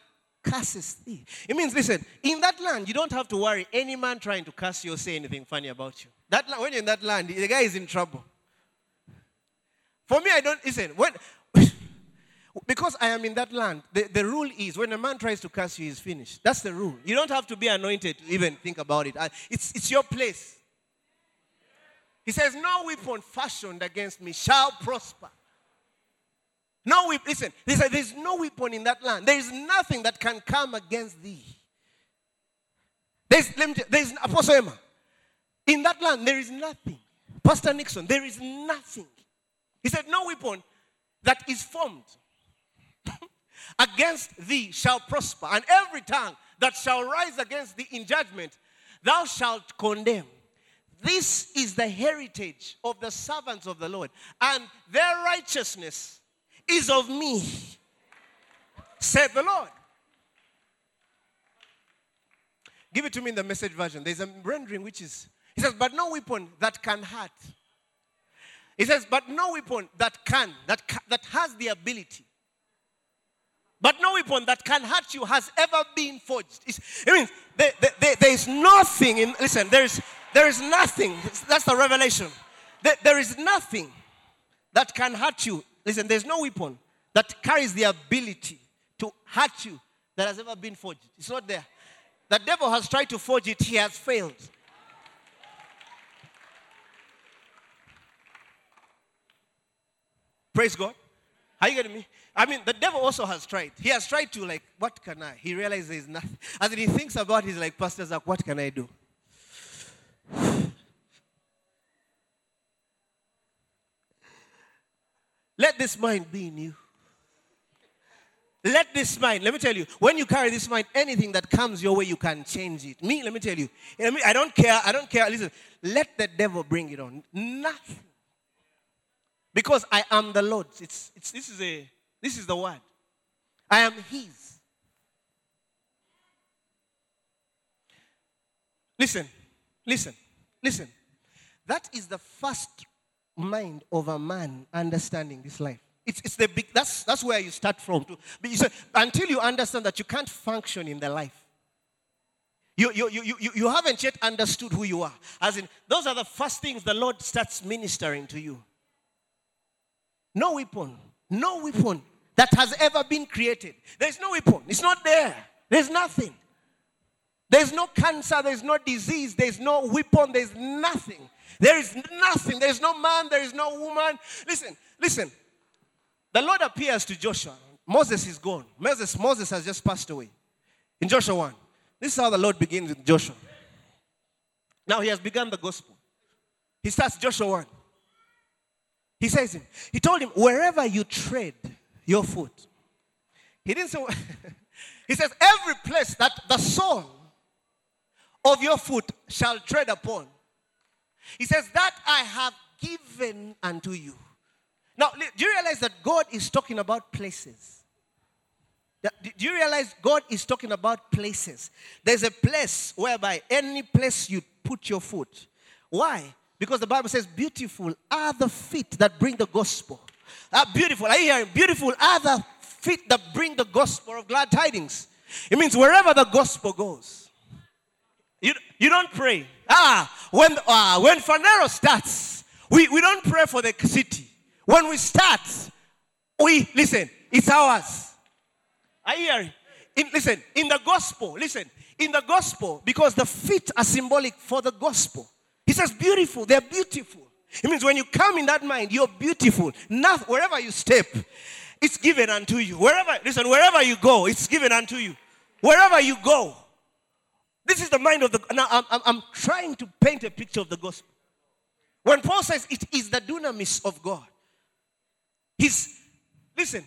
curses thee. It means, listen, in that land, you don't have to worry any man trying to curse you or say anything funny about you. That, when you're in that land, the guy is in trouble. For me, I don't, listen, when, because I am in that land, the, the rule is when a man tries to curse you, he's finished. That's the rule. You don't have to be anointed to even think about it. It's, it's your place. He says, No weapon fashioned against me shall prosper. No weapon. Listen, he said, There's no weapon in that land. There is nothing that can come against thee. There's, let me there's Apostle Emma. In that land, there is nothing. Pastor Nixon, there is nothing He said, No weapon that is formed against thee shall prosper, and every tongue that shall rise against thee in judgment, thou shalt condemn. This is the heritage of the servants of the Lord, and their righteousness is of me, said the Lord. Give it to me in the message version. There's a rendering which is, he says, but no weapon that can hurt. He says, but no weapon that can, that, that has the ability. But no weapon that can hurt you has ever been forged. It's, it means there, there, there is nothing in, listen, there is, there is nothing. That's the revelation. There, there is nothing that can hurt you. Listen, there's no weapon that carries the ability to hurt you that has ever been forged. It's not there. The devil has tried to forge it, he has failed. Praise God. Are you getting me? I mean, the devil also has tried. He has tried to, like, what can I? He realizes there's nothing. As he thinks about he's like, Pastor Zach, what can I do? Let this mind be in you. Let this mind, let me tell you, when you carry this mind, anything that comes your way, you can change it. Me, let me tell you, I don't care, I don't care. Listen, let the devil bring it on. Nothing. Because I am the Lord. It's, it's, this, is a, this is the word. I am His. Listen, listen, listen. That is the first mind of a man understanding this life. It's, it's the big, that's, that's where you start from. You say, until you understand that you can't function in the life, you, you, you, you, you haven't yet understood who you are. As in, those are the first things the Lord starts ministering to you. No weapon, no weapon that has ever been created. There's no weapon, it's not there. There's nothing. There's no cancer, there's no disease, there's no weapon, there's nothing. There is nothing. There's no man, there is no woman. Listen, listen. The Lord appears to Joshua. Moses is gone. Moses, Moses has just passed away. In Joshua 1. This is how the Lord begins with Joshua. Now he has begun the gospel. He starts Joshua 1. He says him, he told him, wherever you tread your foot. He didn't say, he says, every place that the sole of your foot shall tread upon. He says, that I have given unto you. Now, do you realize that God is talking about places? Do you realize God is talking about places? There's a place whereby any place you put your foot. Why? Because the Bible says, Beautiful are the feet that bring the gospel. Are beautiful. Are you hearing? Beautiful are the feet that bring the gospel of glad tidings. It means wherever the gospel goes, you, you don't pray. Ah, when, ah, when Phaneroo starts, we, we don't pray for the city. When we start, we listen, it's ours. Are you hearing? In, listen, in the gospel, listen, in the gospel, because the feet are symbolic for the gospel. He says, beautiful, they're beautiful. It means when you come in that mind, you're beautiful. Wherever you step, it's given unto you. Wherever, listen, wherever you go, it's given unto you. Wherever you go. This is the mind of the. Now, I'm, I'm, I'm trying to paint a picture of the gospel. When Paul says it is the dunamis of God, He's, listen,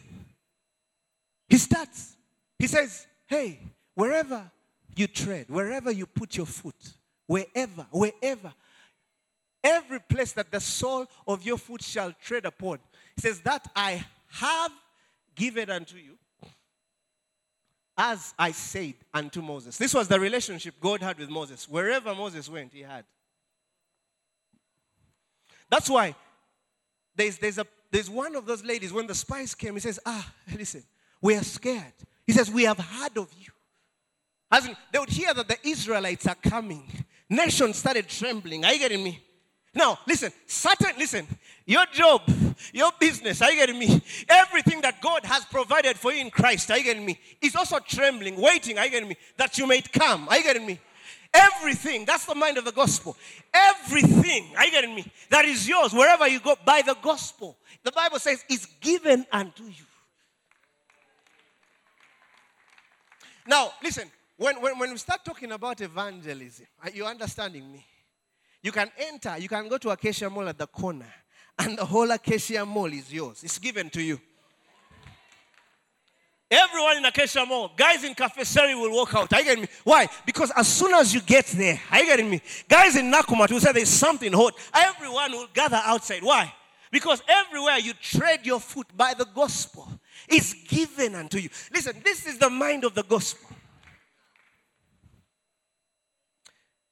he starts, he says, hey, wherever you tread, wherever you put your foot, wherever, wherever, every place that the sole of your foot shall tread upon, he says, that I have given unto you, as I said unto Moses. This was the relationship God had with Moses. Wherever Moses went, he had. That's why there's, there's a there's one of those ladies, when the spies came, he says, Ah, listen, we are scared. He says, We have heard of you. As in, they would hear that the Israelites are coming. Nations started trembling. Are you getting me? Now, listen, certain, listen, your job, your business, are you getting me? Everything that God has provided for you in Christ, are you getting me? Is also trembling, waiting, are you getting me? That you may come. Are you getting me? Everything, that's the mind of the gospel. Everything, are you getting me? That is yours wherever you go by the gospel. The Bible says is given unto you. Now, listen, when, when, when we start talking about evangelism, are you understanding me? You can enter, you can go to Acacia Mall at the corner and the whole Acacia Mall is yours. It's given to you. Everyone in Acacia Mall, guys in Cafe Seri will walk out. Are you getting me? Why? Because as soon as you get there, are you getting me? Guys in Nakumatt will say there's something hot. Everyone will gather outside. Why? Because everywhere you tread your foot by the gospel is given unto you. Listen, this is the mind of the gospel.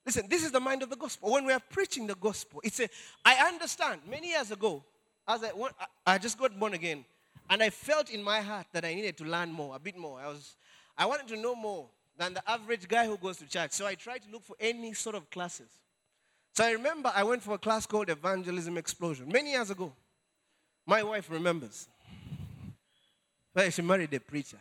Listen, this is the mind of the gospel. When we are preaching the gospel, it's a. I understand. Many years ago, as I, I just got born again, and I felt in my heart that I needed to learn more, a bit more. I was, I wanted to know more than the average guy who goes to church. So I tried to look for any sort of classes. So I remember I went for a class called Evangelism Explosion many years ago. My wife remembers. Well, she married a preacher.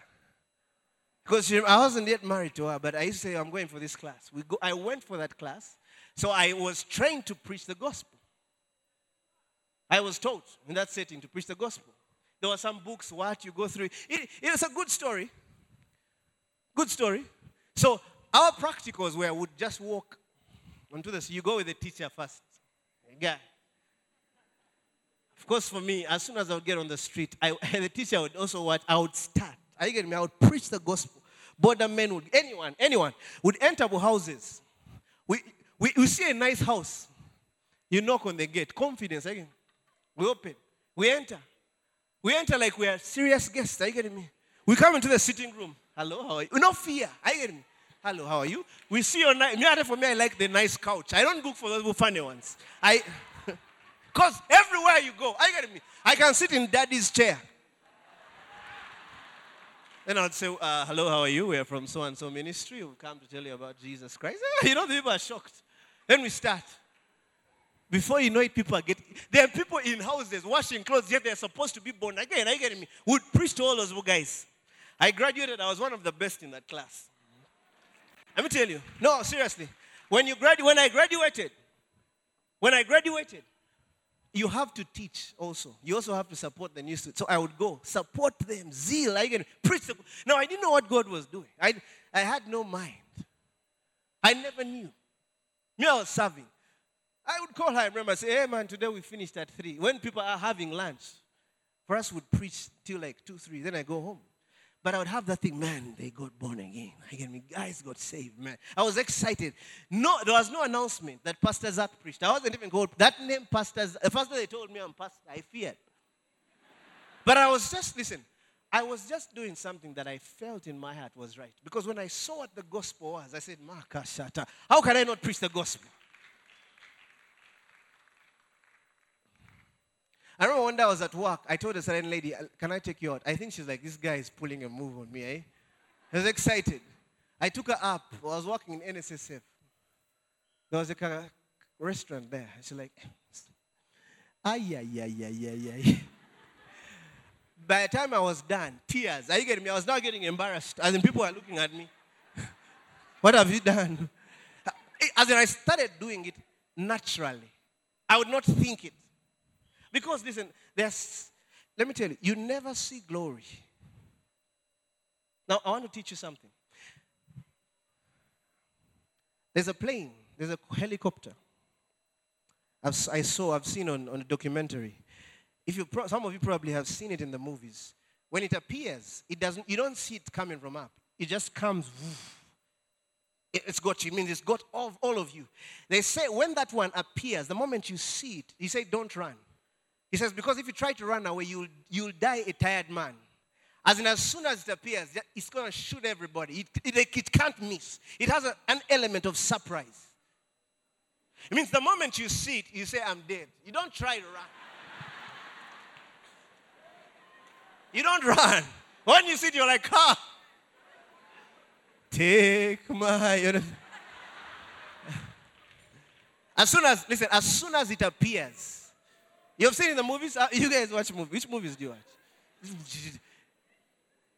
Because I wasn't yet married to her, but I used to say, I'm going for this class. We go, I went for that class. So I was trained to preach the gospel. I was taught in that setting to preach the gospel. There were some books, what you go through. It, it was a good story. Good story. So our practicals where would just walk onto this. You go with the teacher first. guy. Of course, for me, as soon as I would get on the street, I, the teacher would also what I would start. Are you getting me? I would preach the gospel. Border men would, anyone, anyone would enter houses. We, we, we see a nice house. You knock on the gate. Confidence again. We open. We enter. We enter like we are serious guests. Are you getting me? We come into the sitting room. Hello, how are you? No fear. Are you getting me? Hello, how are you? We see your nice. For me, I like the nice couch. I don't look for those funny ones. I, because everywhere you go, are you getting me? I can sit in daddy's chair. Then I'd say, uh, hello, how are you? We're from so and so ministry. We've come to tell you about Jesus Christ. you know, the people are shocked. Then we start. Before you know it, people are getting. There are people in houses washing clothes, yet they're supposed to be born again. Are you getting me? Would preach to all those guys. I graduated, I was one of the best in that class. Let me tell you. No, seriously. When you gradu- when I graduated, when I graduated, you have to teach also. You also have to support the new students. So I would go, support them, zeal. I can preach. The, no, I didn't know what God was doing. I, I had no mind. I never knew. Me, I was serving. I would call her, I remember, say, hey man, today we finished at three. When people are having lunch, for us would preach till like two, three. Then I go home. But I would have that thing, man, they got born again. Again, me guys got saved, man. I was excited. No, there was no announcement that Pastor Zach preached. I wasn't even called that name, Pastor The first day they told me I'm pastor, I feared. But I was just, listen, I was just doing something that I felt in my heart was right. Because when I saw what the gospel was, I said, Makashata, how can I not preach the gospel? I remember one day I was at work. I told a certain lady, Can I take you out? I think she's like, This guy is pulling a move on me, eh? I was excited. I took her up. I was working in NSSF. There was a restaurant there. She's like, Ay, ay, ay, ay, ay, ay. By the time I was done, tears. Are you getting me? I was now getting embarrassed. As in, people are looking at me. what have you done? As in, I started doing it naturally. I would not think it. Because listen, there's, let me tell you, you never see glory. Now, I want to teach you something. There's a plane, there's a helicopter. I saw, I've seen on, on a documentary. If you, some of you probably have seen it in the movies. When it appears, it doesn't, you don't see it coming from up. It just comes. It's got you. It means it's got all, all of you. They say when that one appears, the moment you see it, you say, don't run. He says, because if you try to run away, you'll, you'll die a tired man. As in, as soon as it appears, it's going to shoot everybody. It, it, it can't miss. It has a, an element of surprise. It means the moment you see it, you say, I'm dead. You don't try to run. You don't run. When you see it, you're like, ah, take my. As soon as, listen, as soon as it appears, You've seen in the movies? Uh, you guys watch movies. Which movies do you watch?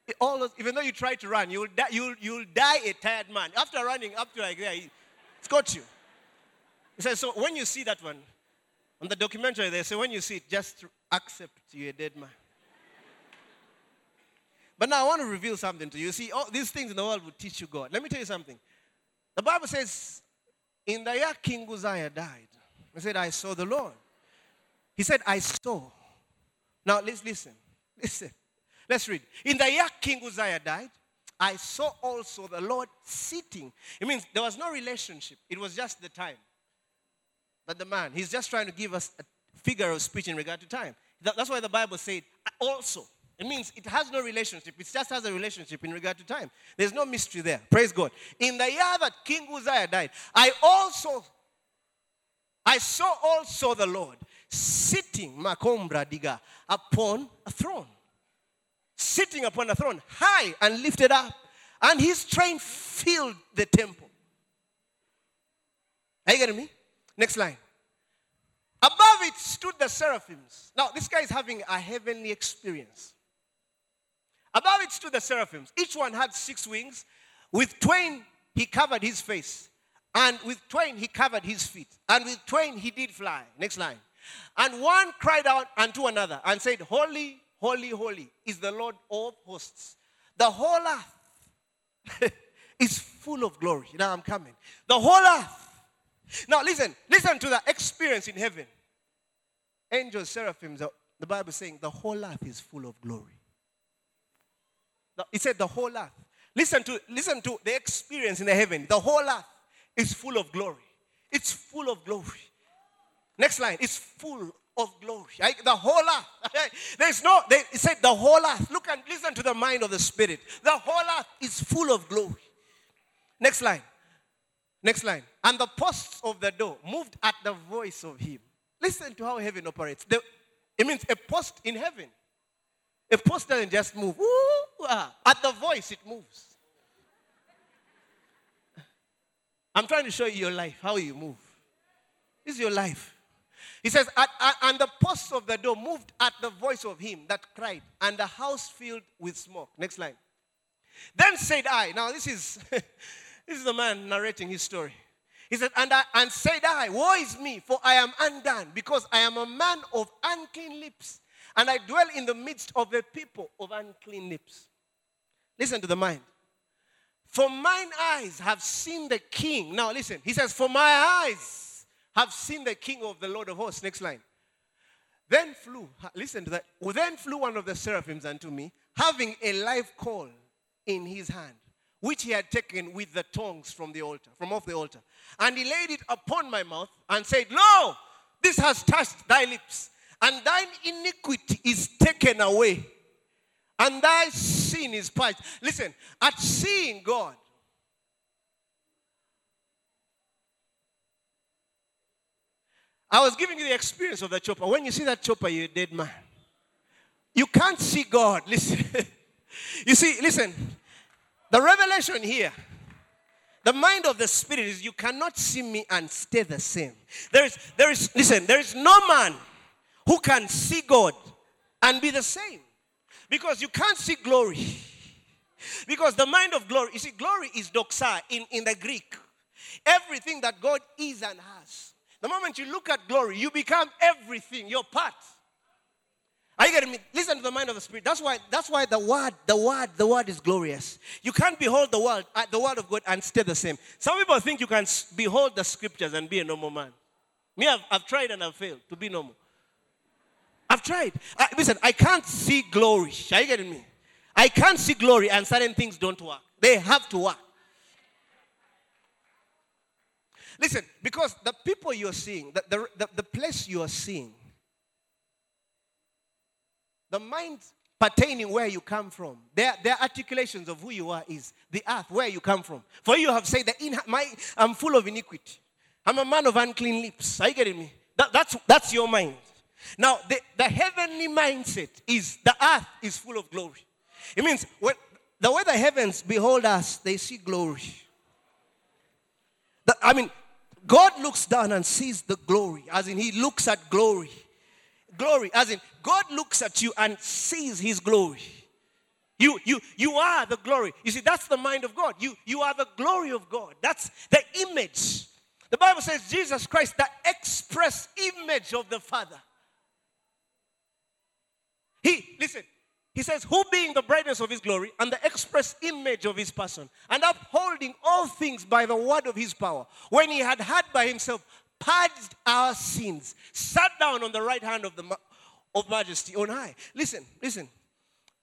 All those, even though you try to run, you'll die, you'll, you'll die a tired man. After running up to like there, it's got you. He says, so when you see that one, on the documentary, they say, when you see it, just accept you're a dead man. But now I want to reveal something to you. See, all these things in the world will teach you God. Let me tell you something. The Bible says, in the year King Uzziah died, he said, I saw the Lord He said, I saw. Now let's listen. Listen. Let's read. In the year King Uzziah died, I saw also the Lord sitting. It means there was no relationship, it was just the time. But the man, he's just trying to give us a figure of speech in regard to time. That's why the Bible said also. It means it has no relationship. It just has a relationship in regard to time. There's no mystery there. Praise God. In the year that King Uzziah died, I also, I saw also the Lord sitting, Makombra Diga, upon a throne. Sitting upon a throne, high and lifted up. And his train filled the temple. Are you getting me? Next line. Above it stood the seraphims. Now, this guy is having a heavenly experience. Above it stood the seraphims. Each one had six wings. With twain, he covered his face. And with twain, he covered his feet. And with twain, he did fly. Next line. And one cried out unto another and said, Holy, holy, holy is the Lord of hosts. The whole earth is full of glory. Now I'm coming. The whole earth. Now listen, listen to the experience in heaven. Angels, seraphims, the Bible is saying the whole earth is full of glory. It said the whole earth. Listen to, listen to the experience in the heaven. The whole earth is full of glory. It's full of glory. Next line. It's full of glory. The whole earth. There's no, they said the whole earth. Look and listen to the mind of the Spirit. The whole earth is full of glory. Next line. Next line. And the posts of the door moved at the voice of him. Listen to how heaven operates. The, it means a post in heaven. A post doesn't just move. Ooh, ah. At the voice, it moves. I'm trying to show you your life, how you move. This is your life. He says, and the posts of the door moved at the voice of him that cried, and the house filled with smoke. Next line. Then said I, now this is this is the man narrating his story. He said, and, I, and said I, woe is me, for I am undone, because I am a man of unclean lips, and I dwell in the midst of a people of unclean lips. Listen to the mind. For mine eyes have seen the king. Now listen, he says, For my eyes have seen the king of the Lord of hosts. Next line. Then flew, listen to that. Then flew one of the seraphims unto me, having a live coal in his hand, which he had taken with the tongs from the altar, from off the altar. And he laid it upon my mouth and said, Lo, this has touched thy lips, and thine iniquity is taken away and thy sin is purged. Listen, at seeing God, I was giving you the experience of the chopper. When you see that chopper, you're a dead man. You can't see God. Listen. you see, listen. The revelation here, the mind of the spirit is you cannot see me and stay the same. There is, there is, listen, there is no man who can see God and be the same. Because you can't see glory. Because the mind of glory, you see, glory is doxa in, in the Greek. Everything that God is and has. The moment you look at glory, you become everything, your part. Are you getting me? Listen to the mind of the spirit. That's why. That's why the word, the word, the word is glorious. You can't behold the world, uh, the word of God, and stay the same. Some people think you can behold the scriptures and be a normal man. Me, I've, I've tried and I've failed to be normal. I've tried. I, listen, I can't see glory. Are you getting me? I can't see glory and certain things don't work. They have to work. Listen, because the people you're seeing, the, the, the, the place you are seeing, the mind pertaining where you come from, their, their articulations of who you are is the earth, where you come from. For you have said that in my, I'm full of iniquity. I'm a man of unclean lips. Are you getting me? That, that's, that's your mind. Now, the, the heavenly mindset is the earth is full of glory. It means when the way the heavens behold us, they see glory. The, I mean, God looks down and sees the glory, as in, He looks at glory. Glory, as in, God looks at you and sees His glory. You, you, you are the glory. You see, that's the mind of God. You, you are the glory of God. That's the image. The Bible says Jesus Christ, the express image of the Father. He, listen, he says, Who being the brightness of his glory and the express image of his person, and upholding all things by the word of his power, when he had had by himself purged our sins, sat down on the right hand of the ma- of majesty on high. Listen, listen.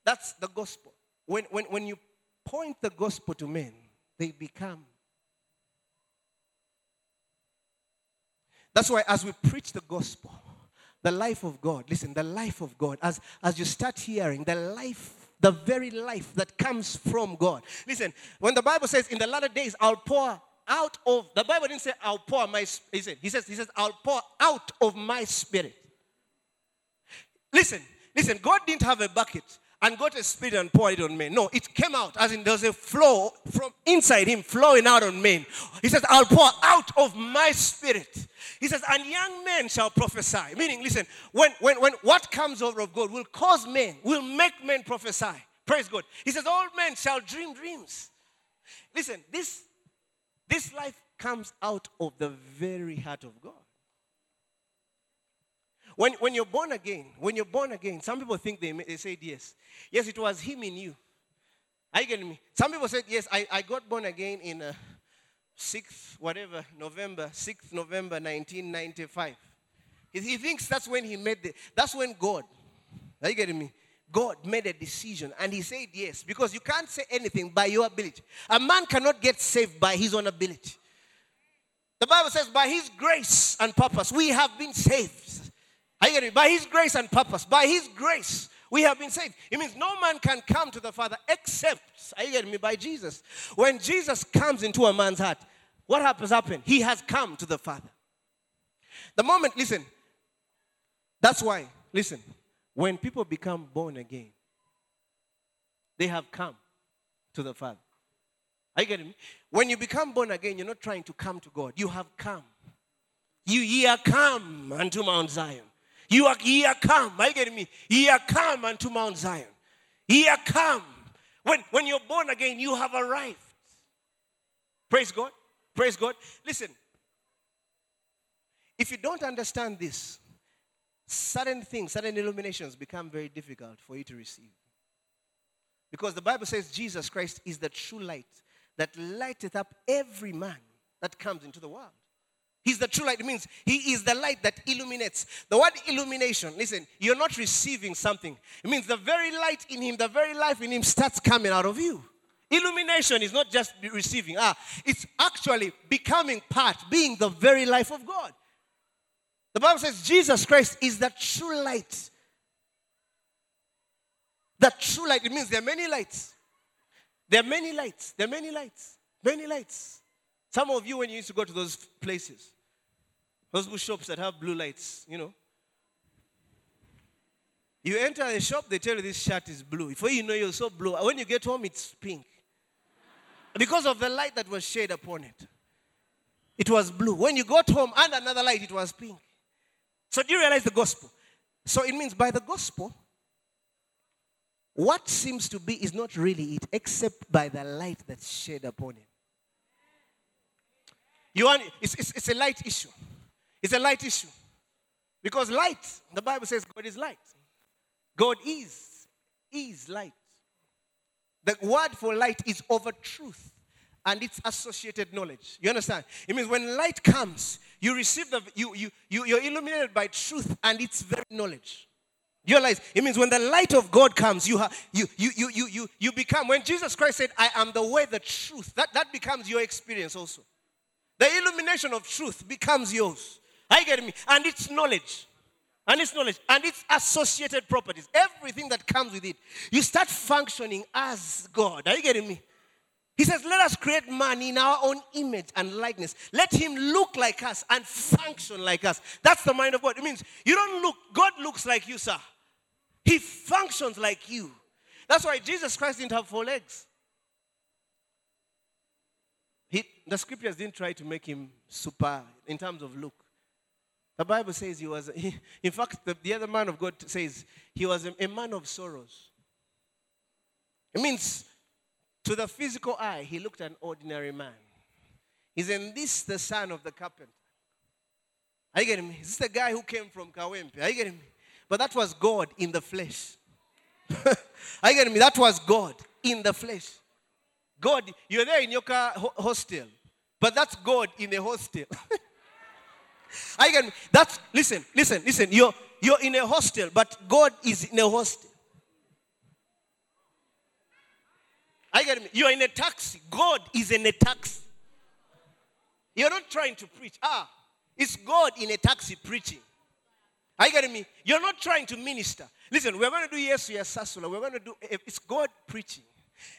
That's the gospel. When, when, when you point the gospel to men, they become. That's why, as we preach the gospel, the life of God, listen, the life of God, as, as you start hearing the life, the very life that comes from God. Listen, when the Bible says, in the latter days, I'll pour out of, the Bible didn't say, I'll pour my, he said, he says, he says, I'll pour out of my spirit. Listen, listen, God didn't have a bucket and got a spirit and poured it on men. No, it came out as in there's a flow from inside him flowing out on men. He says, I'll pour out of my spirit. He says, and young men shall prophesy. Meaning, listen, when, when, when what comes over of God will cause men, will make men prophesy. Praise God. He says, all men shall dream dreams. Listen, this, this life comes out of the very heart of God. When, when you're born again, when you're born again, some people think they, they said yes. Yes, it was him in you. Are you getting me? Some people said, yes, I, I got born again in uh, 6th, whatever, November, 6th November 1995. He, he thinks that's when he made the, that's when God, are you getting me? God made a decision and he said yes because you can't say anything by your ability. A man cannot get saved by his own ability. The Bible says, by his grace and purpose, we have been saved. Are you getting? By his grace and purpose, by his grace, we have been saved. It means no man can come to the Father except, are you getting me, by Jesus. When Jesus comes into a man's heart, what happens happen? He has come to the Father. The moment, listen, that's why, listen, when people become born again, they have come to the Father. Are you getting me? When you become born again, you're not trying to come to God. You have come. You ye are come unto Mount Zion. You are ye are come. Are you getting me? Ye are come unto Mount Zion. Ye are come. When, when you're born again, you have arrived. Praise God. Praise God. Listen, if you don't understand this, certain things, certain illuminations become very difficult for you to receive. Because the Bible says Jesus Christ is the true light that lighteth up every man that comes into the world. He's the true light. It means he is the light that illuminates. The word illumination, listen, you're not receiving something. It means the very light in him, the very life in him starts coming out of you. Illumination is not just receiving, ah, it's actually becoming part, being the very life of God. The Bible says Jesus Christ is the true light. The true light, it means there are many lights. There are many lights. There are many lights. Many lights. Some of you, when you used to go to those places, those shops that have blue lights, you know, you enter a shop, they tell you this shirt is blue. Before you know you're so blue, when you get home, it's pink. Because of the light that was shed upon it. It was blue. When you got home and another light, it was pink. So do you realize the gospel? So it means by the gospel, what seems to be is not really it, except by the light that's shed upon it. You want it's, it's, it's a light issue. It's a light issue. Because light, the Bible says God is light. God is, is light. The word for light is over truth and its associated knowledge. You understand? It means when light comes, you receive the you you, you you're illuminated by truth and its very knowledge. You realize it means when the light of God comes, you have you you you you you you become when Jesus Christ said, I am the way, the truth, that, that becomes your experience also. The illumination of truth becomes yours. Are you getting me? And its knowledge. And its knowledge and its associated properties, everything that comes with it, you start functioning as God. Are you getting me? He says, Let us create man in our own image and likeness. Let him look like us and function like us. That's the mind of God. It means you don't look, God looks like you, sir. He functions like you. That's why Jesus Christ didn't have four legs. He, the scriptures didn't try to make him super in terms of look. The Bible says he was, he, in fact, the, the, other man of God says he was a, a man of sorrows. It means to the physical eye, he looked an ordinary man. Isn't this the son of the carpenter? Are you getting me? Is this the guy who came from Kawempe? Are you getting me? But that was God in the flesh. Are you getting me? That was God in the flesh. God, you're there in your car hostel, but that's God in the hostel. I can that's listen, listen, listen. You're you're in a hostel, but God is in a hostel. I get me. You're in a taxi. God is in a taxi. You're not trying to preach. Ah, it's God in a taxi preaching. You getting me? You're not trying to minister. Listen, we're going to do yes, yes, Sasula. We're going to do, it's God preaching.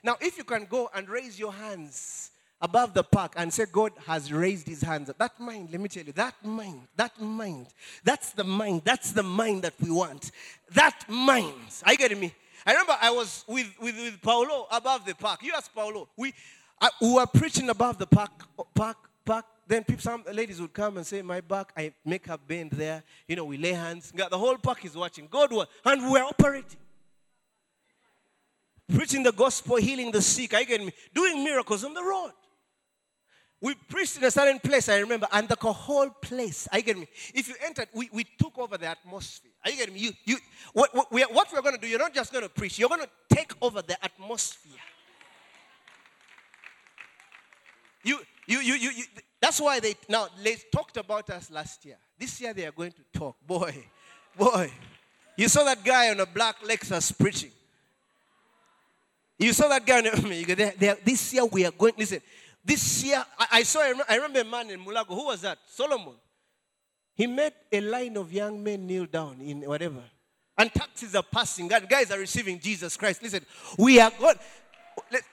Now, if you can go and raise your hands above the park and say, God has raised his hands, that mind, let me tell you, that mind, that mind, that's the mind, that's the mind that we want. That mind. Are you getting me? I remember I was with, with, with Paulo above the park. You asked Paulo. We, I, we were preaching above the park, park, park. Then people, some ladies would come and say, My back, I make a bend there. You know, we lay hands. The whole park is watching. God and we're operating. Preaching the gospel, healing the sick. I get me. Doing miracles on the road. We preached in a certain place, I remember, and the whole place, I get me. If you entered, we, we took over the atmosphere. Are you getting me? You, you, what, what, we, what we're going to do, you're not just going to preach, you're going to take over the atmosphere. You, you, you, you, you, that's why they, now, they talked about us last year. This year they are going to talk. Boy, boy. You saw that guy on a black Lexus preaching. You saw that guy this year we are going, listen, this year, I, I saw, I remember a man in Mulago. Who was that? Solomon. He made a line of young men kneel down in whatever. And taxis are passing, and guys are receiving Jesus Christ. Listen, we are going.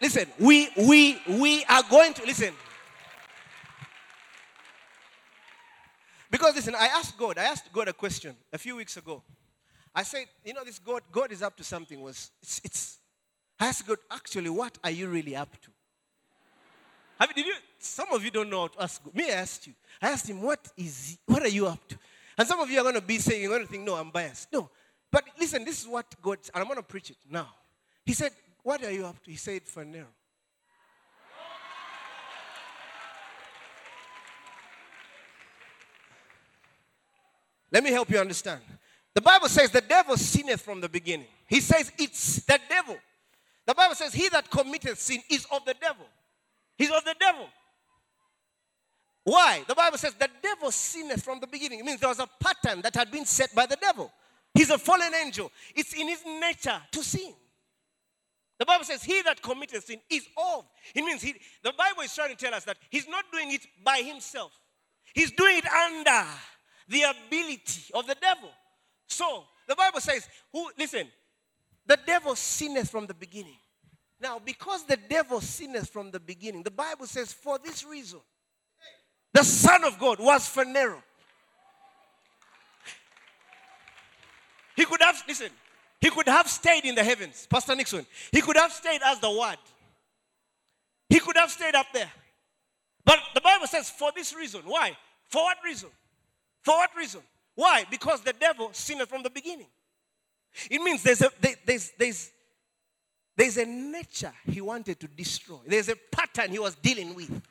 Listen, we we we are going to listen. Because listen, I asked God, I asked God a question a few weeks ago. I said, you know, this God, God is up to something. Was it's, it's I asked God, actually, what are you really up to? Have, did you, some of you don't know how to ask. Me, I asked you. I asked him, what is, what are you up to? And some of you are going to be saying, you're going to think, no, I'm biased. No. But listen, this is what God, and I'm going to preach it now. He said, what are you up to? He said, Phaneroo. Let me help you understand. The Bible says the devil sinneth from the beginning. He says it's the devil. The Bible says he that committed sin is of the devil. He's of the devil. Why? The Bible says the devil sinned from the beginning. It means there was a pattern that had been set by the devil. He's a fallen angel. It's in his nature to sin. The Bible says, He that committed sin is of. It means he, the Bible is trying to tell us that he's not doing it by himself, he's doing it under the ability of the devil. So the Bible says, Who listen, the devil sinneth from the beginning. Now, because the devil sinned from the beginning, the Bible says, for this reason, the Son of God was Phaneroo. He could have, listen, he could have stayed in the heavens, Pastor Nixon. He could have stayed as the Word. He could have stayed up there. But the Bible says, for this reason. Why? For what reason? For what reason? Why? Because the devil sinned from the beginning. It means there's a, there's, there's, there's a nature he wanted to destroy, there's a pattern he was dealing with.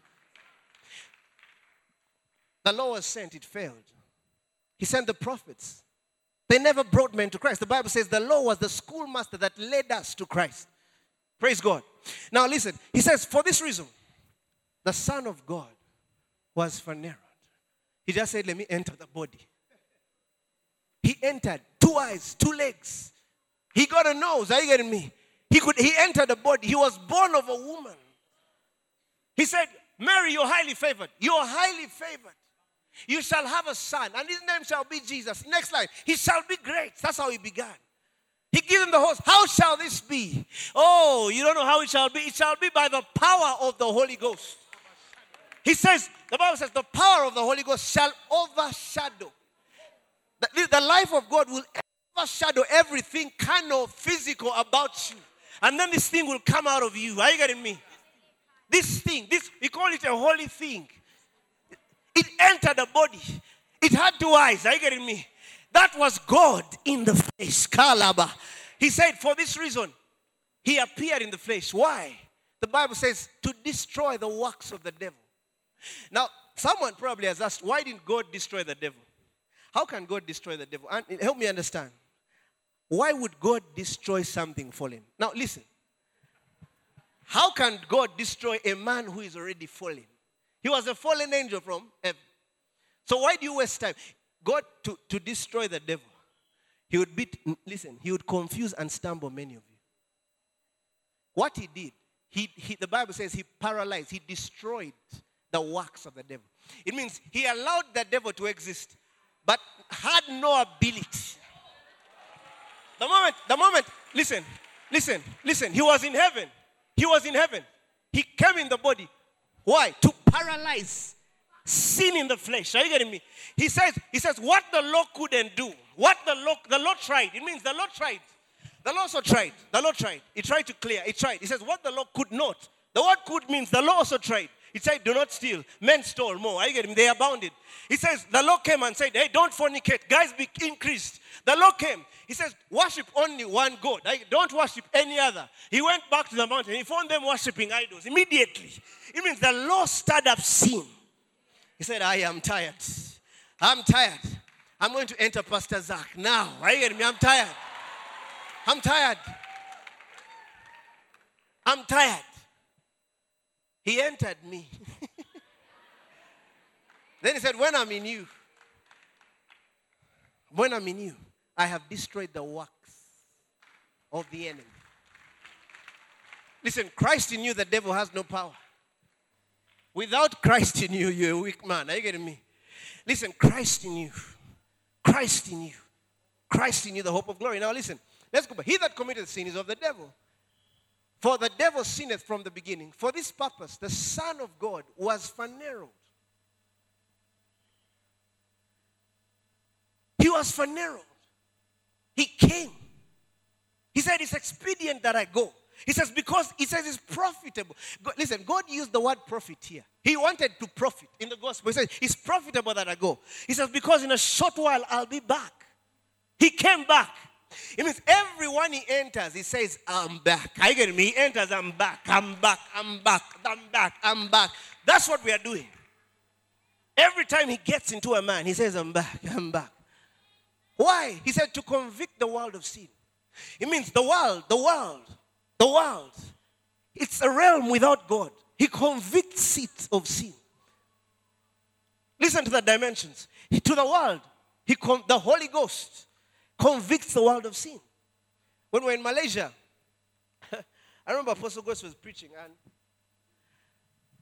The law was sent, it failed. He sent the prophets. They never brought men to Christ. The Bible says the law was the schoolmaster that led us to Christ. Praise God. Now listen, he says, for this reason, the Son of God was for Phaneroo. He just said, let me enter the body. He entered, two eyes, two legs. He got a nose. Are you getting me? He could he entered the body. He was born of a woman. He said, Mary, you're highly favored. You're highly favored. You shall have a son, and his name shall be Jesus. Next line, he shall be great. That's how he began. He gave him the host. How shall this be? Oh, you don't know how it shall be. It shall be by the power of the Holy Ghost. He says, the Bible says, the power of the Holy Ghost shall overshadow. The, the life of God will overshadow everything of physical about you. And then this thing will come out of you. Are you getting me? This thing, this we call it a holy thing. It entered the body. It had two eyes. Are you getting me? That was God in the flesh. Kalaba. He said, for this reason, he appeared in the flesh. Why? The Bible says to destroy the works of the devil. Now, someone probably has asked, why didn't God destroy the devil? How can God destroy the devil? And help me understand. Why would God destroy something fallen? Now, listen. How can God destroy a man who is already fallen? He was a fallen angel from heaven. So why do you waste time? God, to, to destroy the devil, he would beat, listen, he would confuse and stumble many of you. What he did, he, he, the Bible says he paralyzed, he destroyed the works of the devil. It means he allowed the devil to exist, but had no ability. The moment, the moment, listen, listen, listen, he was in heaven. He was in heaven. He came in the body. Why? To paralyze sin in the flesh. Are you getting me? He says, he says, what the law couldn't do, what the law, the law tried. It means the law tried. The law also tried. The law tried. He tried to clear. He tried. He says, what the law could not. The word could means the law also tried. He said, do not steal. Men stole more. You getting me? They abounded. He says, the law came and said, hey, don't fornicate. Guys be increased. The law came. He says, worship only one God. I Don't worship any other. He went back to the mountain. He found them worshiping idols immediately. It means the law stirred up sin. He said, I am tired. I'm tired. I'm going to enter Pastor Zach now. Are you getting me? I'm tired. I'm tired. I'm tired. He entered me. then he said, When I'm in you, when I'm in you, I have destroyed the works of the enemy. Listen, Christ in you, the devil has no power. Without Christ in you, you're a weak man. Are you getting me? Listen, Christ in you. Christ in you. Christ in you, the hope of glory. Now listen, let's go back. He that committed sin is of the devil. For the devil sinneth from the beginning. For this purpose, the Son of God was phanerod. He was phanerod. He came. He said, It's expedient that I go. He says, because he says it's profitable. God, listen, God used the word profit here. He wanted to profit in the gospel. He says, it's profitable that I go. He says, because in a short while I'll be back. He came back. It means everyone he enters, he says, I'm back. You getting me? He enters, I'm back, I'm back, I'm back, I'm back, I'm back. That's what we are doing. Every time he gets into a man, he says, I'm back, I'm back. Why? He said, to convict the world of sin. It means the world, the world the world, it's a realm without God. He convicts it of sin. Listen to the dimensions. He, to the world, he con- the Holy Ghost convicts the world of sin. When we are in Malaysia, I remember Apostle Grace was preaching, and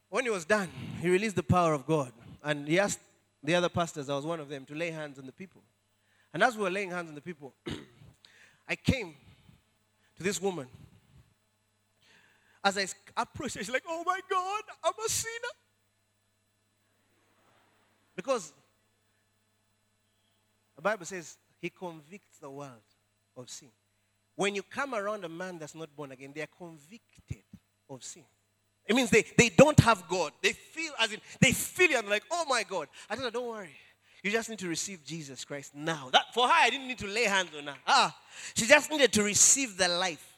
when he was done, he released the power of God. And he asked the other pastors, I was one of them, to lay hands on the people. And as we were laying hands on the people, I came to this woman as I approached her, she's like, oh my God, I'm a sinner. Because the Bible says he convicts the world of sin. When you come around a man that's not born again, they are convicted of sin. It means they, they don't have God. They feel as in they feel it and like, oh my God. I her, don't worry. You just need to receive Jesus Christ now. That for her, I didn't need to lay hands on her. Ah, she just needed to receive the life.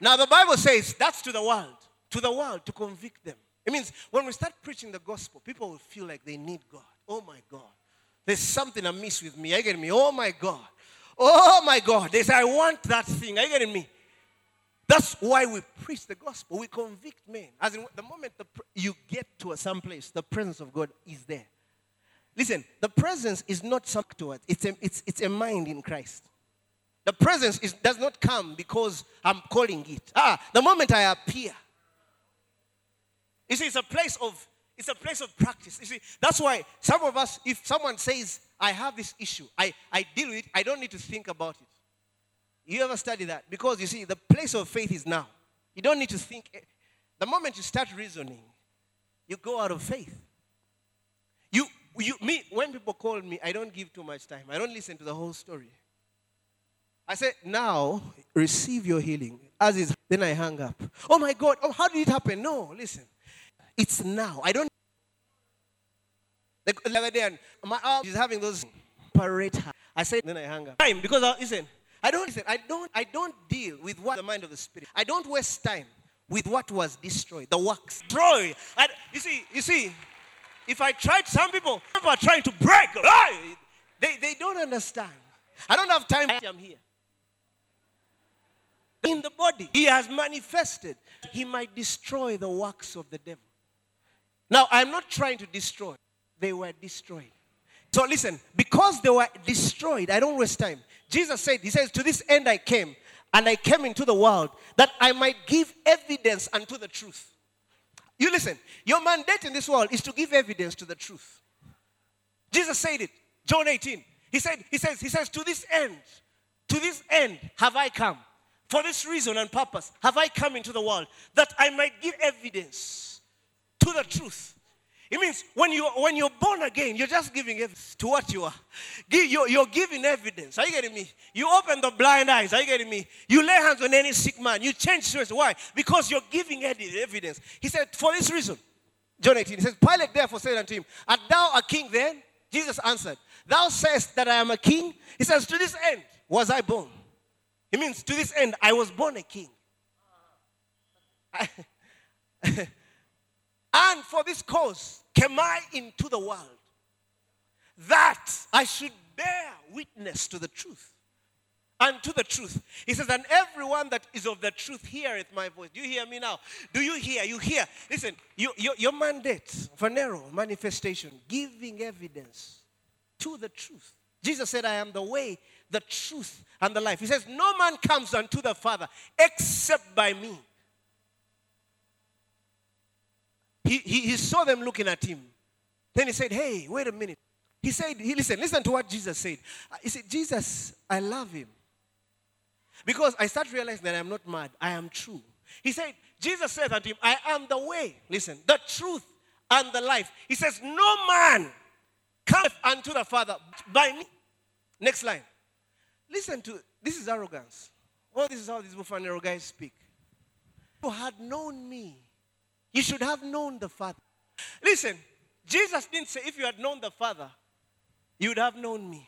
Now, the Bible says that's to the world, to the world to convict them. It means when we start preaching the gospel, people will feel like they need God. Oh my God. There's something amiss with me. Are you getting me? Oh my God. Oh my God. They say, I want that thing. Are you getting me? That's why we preach the gospel. We convict men. As in, the moment the, you get to some place, the presence of God is there. Listen, the presence is not something to it. It's a, it's, it's a mind in Christ. The presence is, does not come because I'm calling it. Ah, the moment I appear. You see, it's a place of it's a place of practice. You see, that's why some of us, if someone says, I have this issue, I, I deal with it, I don't need to think about it. You ever study that? Because you see, the place of faith is now. You don't need to think. The moment you start reasoning, you go out of faith. You, you, me, when people call me, I don't give too much time. I don't listen to the whole story. I said, now receive your healing. As is, then I hung up. Oh my God, oh, how did it happen? No, listen. It's now. I don't. The other day, my arm is having those parade. I said, then I hung up. Time, because I, listen, I don't listen. I don't. I don't deal with what the mind of the spirit. I don't waste time with what was destroyed. The works destroy. I, you see, you see. If I tried, some people, people are trying to break. They, they don't understand. I don't have time. I'm here in the body. He has manifested. He might destroy the works of the devil. Now, I'm not trying to destroy, they were destroyed. So listen, because they were destroyed, I don't waste time. Jesus said, He says, To this end I came, and I came into the world that I might give evidence unto the truth. You listen, your mandate in this world is to give evidence to the truth. Jesus said it, John 18. He said, He says, He says, To this end, to this end have I come. For this reason and purpose have I come into the world that I might give evidence to the truth. It means when, you, when you're born again, you're just giving evidence to what you are. You're, you're giving evidence. Are you getting me? You open the blind eyes. Are you getting me? You lay hands on any sick man. You change situation. Why? Because you're giving evidence. He said, for this reason, John 18, he says, Pilate therefore said unto him, Art thou a king then? Jesus answered, Thou sayest that I am a king? He says, To this end was I born. It means to this end, I was born a king. and for this cause came I into the world, that I should bear witness to the truth. And to the truth. He says, and everyone that is of the truth heareth my voice. Do you hear me now? Do you hear? You hear. Listen, you, you, your mandate, Phaneroo, manifestation, giving evidence to the truth. Jesus said, I am the way, the truth, and the life. He says, No man comes unto the Father except by me. He, he, saw them looking at him. Then he said, Hey, wait a minute. He said, he, Listen, listen to what Jesus said. Uh, he said, Jesus, I love him. Because I start realizing that I'm not mad, I am true. He said, Jesus said unto him, I am the way, listen, the truth and the life. He says, No man cometh unto the Father by me. Next line. Listen to this is arrogance. Oh, this is how these Bufanero guys speak. You had known me. You should have known the Father. Listen, Jesus didn't say if you had known the Father, you would have known me.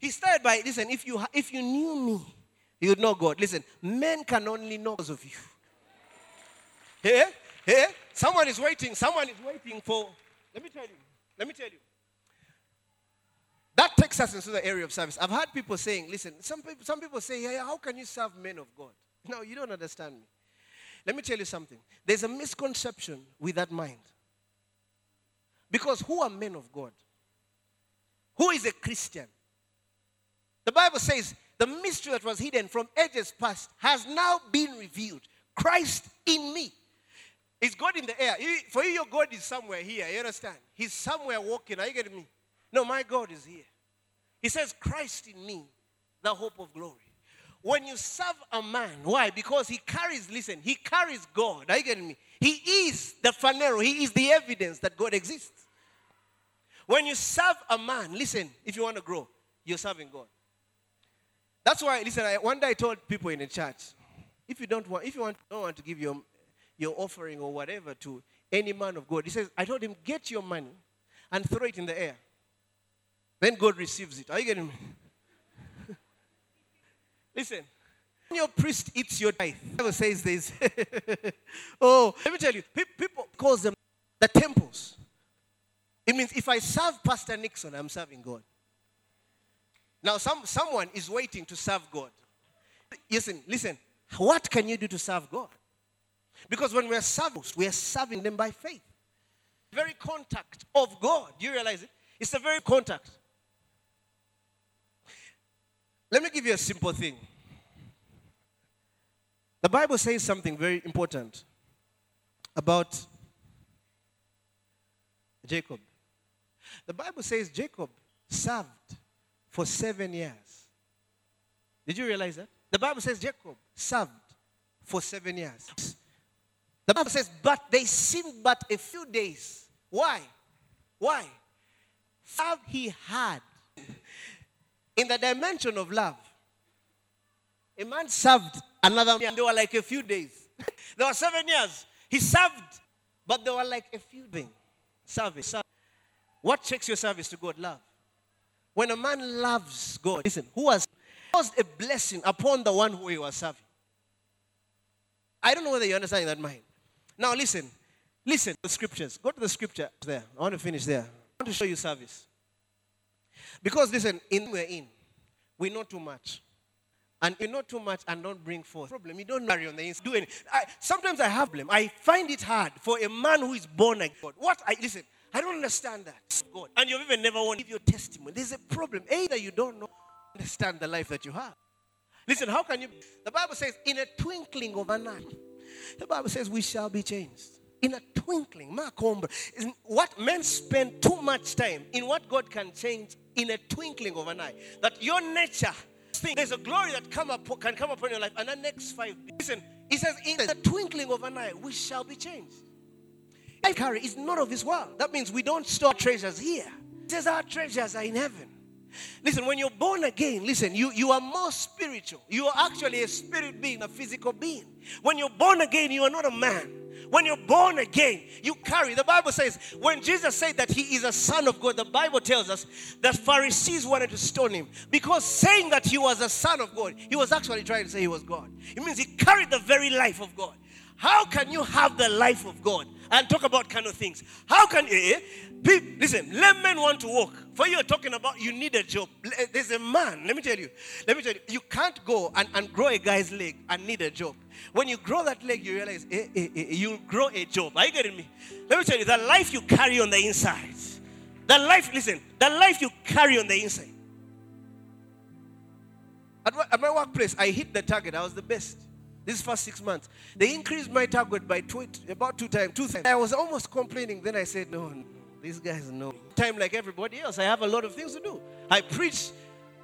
He started by listen, if you if you knew me, you would know God. Listen, men can only know because of you. Here, here, someone is waiting. Someone is waiting for. Let me tell you. Let me tell you. That takes us into the area of service. I've heard people saying, listen, some people, some people say, hey, how can you serve men of God? No, you don't understand me. Let me tell you something. There's a misconception with that mind. Because who are men of God? Who is a Christian? The Bible says the mystery that was hidden from ages past has now been revealed. Christ in me. Is God in the air? For you, your God is somewhere here. You understand? He's somewhere walking. Are you getting me? No, my God is here. He says, Christ in me, the hope of glory. When you serve a man, why? Because he carries, listen, he carries God. Are you getting me? He is the Phaneroo, he is the evidence that God exists. When you serve a man, listen, if you want to grow, you're serving God. That's why, listen, I, one day I told people in the church, if you don't want, if you want, don't want to give your, your offering or whatever to any man of God, he says, I told him, get your money and throw it in the air. Then God receives it. Are you getting me? Listen, when your priest eats your tithe, the Bible says this. oh, let me tell you, people call them the temples. It means if I serve Pastor Nixon, I'm serving God. Now, some, someone is waiting to serve God. Listen, listen, what can you do to serve God? Because when we're serving, we are serving them by faith. Very contact of God. Do you realize it? It's the very contact. Let me give you a simple thing. The Bible says something very important about Jacob. The Bible says Jacob served for seven years. Did you realize that? The Bible says Jacob served for seven years. The Bible says, but they seemed but a few days. Why? Why? Serve he had in the dimension of love, a man served another and they were like a few days. there were seven years. He served, but they were like a few days. Service. What checks your service to God? Love. When a man loves God, listen, who has caused a blessing upon the one who he was serving. I don't know whether you understand that mind. Now listen, listen the scriptures. Go to the scripture there. I want to finish there. I want to show you service. Because listen, in we're in, we know too much. and you know too much and don't bring forth problem. You don't marry on the inside. Do any. I, sometimes I have problem. I find it hard for a man who is born again. What I listen. I don't understand that. God. And you've even never want to give your testimony. There's a problem. Either you don't know, understand the life that you have. Listen, how can you? The Bible says, in a twinkling of an eye, the Bible says, we shall be changed. In a twinkling. What men spend too much time in what God can change in a twinkling of an eye. That your nature, thing, there's a glory that come up, can come upon your life. And the next five, listen, he says, in the twinkling of an eye, we shall be changed. Carry is not of this world. That means we don't store treasures here. It says our treasures are in heaven. Listen, when you're born again, listen, you, you are more spiritual. You are actually a spirit being, a physical being. When you're born again, you are not a man. When you're born again, you carry. The Bible says, when Jesus said that he is a son of God, the Bible tells us that Pharisees wanted to stone him because saying that he was a son of God, he was actually trying to say he was God. It means he carried the very life of God. How can you have the life of God and talk about kind of things? How can you? Eh? Listen, let men want to walk. For you are talking about you need a job. Eh, there's a man, let me tell you, let me tell you, you can't go and, and grow a guy's leg and need a job. When you grow that leg, you realize eh, eh, eh, you'll grow a job. Are you getting me? Let me tell you, the life you carry on the inside, the life, listen, the life you carry on the inside. At at my workplace, I hit the target. I was the best. This first six months, they increased my target by two, about two times. Two times. I was almost complaining. Then I said, "No, no these guys know." Time like everybody else, I have a lot of things to do. I preach,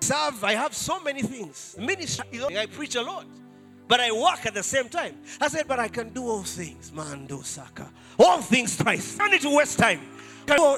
serve. I have so many things. Ministry. I preach a lot, but I work at the same time. I said, "But I can do all things, Mando Saka. All things twice. I need to waste time."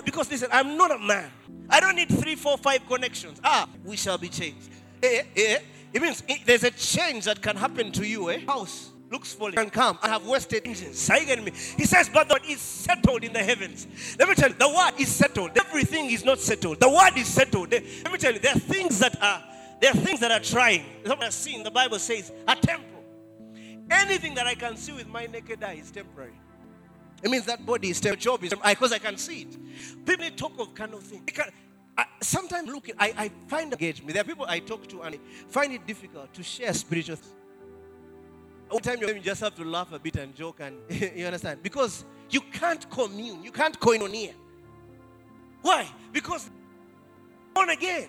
Because listen, I'm not a man. I don't need three, four, five connections. Ah, we shall be changed. Eh, eh, it means there's a change that can happen to you. Eh? House looks full and come. I have wasted engines. Are you getting me? He says, but the word is settled in the heavens. Let me tell you, the word is settled. Everything is not settled. The word is settled. Let me tell you, there are things that are there are things that are trying. Something I've seen. The Bible says a temple. Anything that I can see with my naked eye is temporary. It means that body is temporary. Job is because I can see it. People talk of kind of thing. I, sometimes looking, I, I find engagement. There are people I talk to and I find it difficult to share spiritual. All time you just have to laugh a bit and joke and you understand because you can't commune, you can't koinonia. Why? Because born again.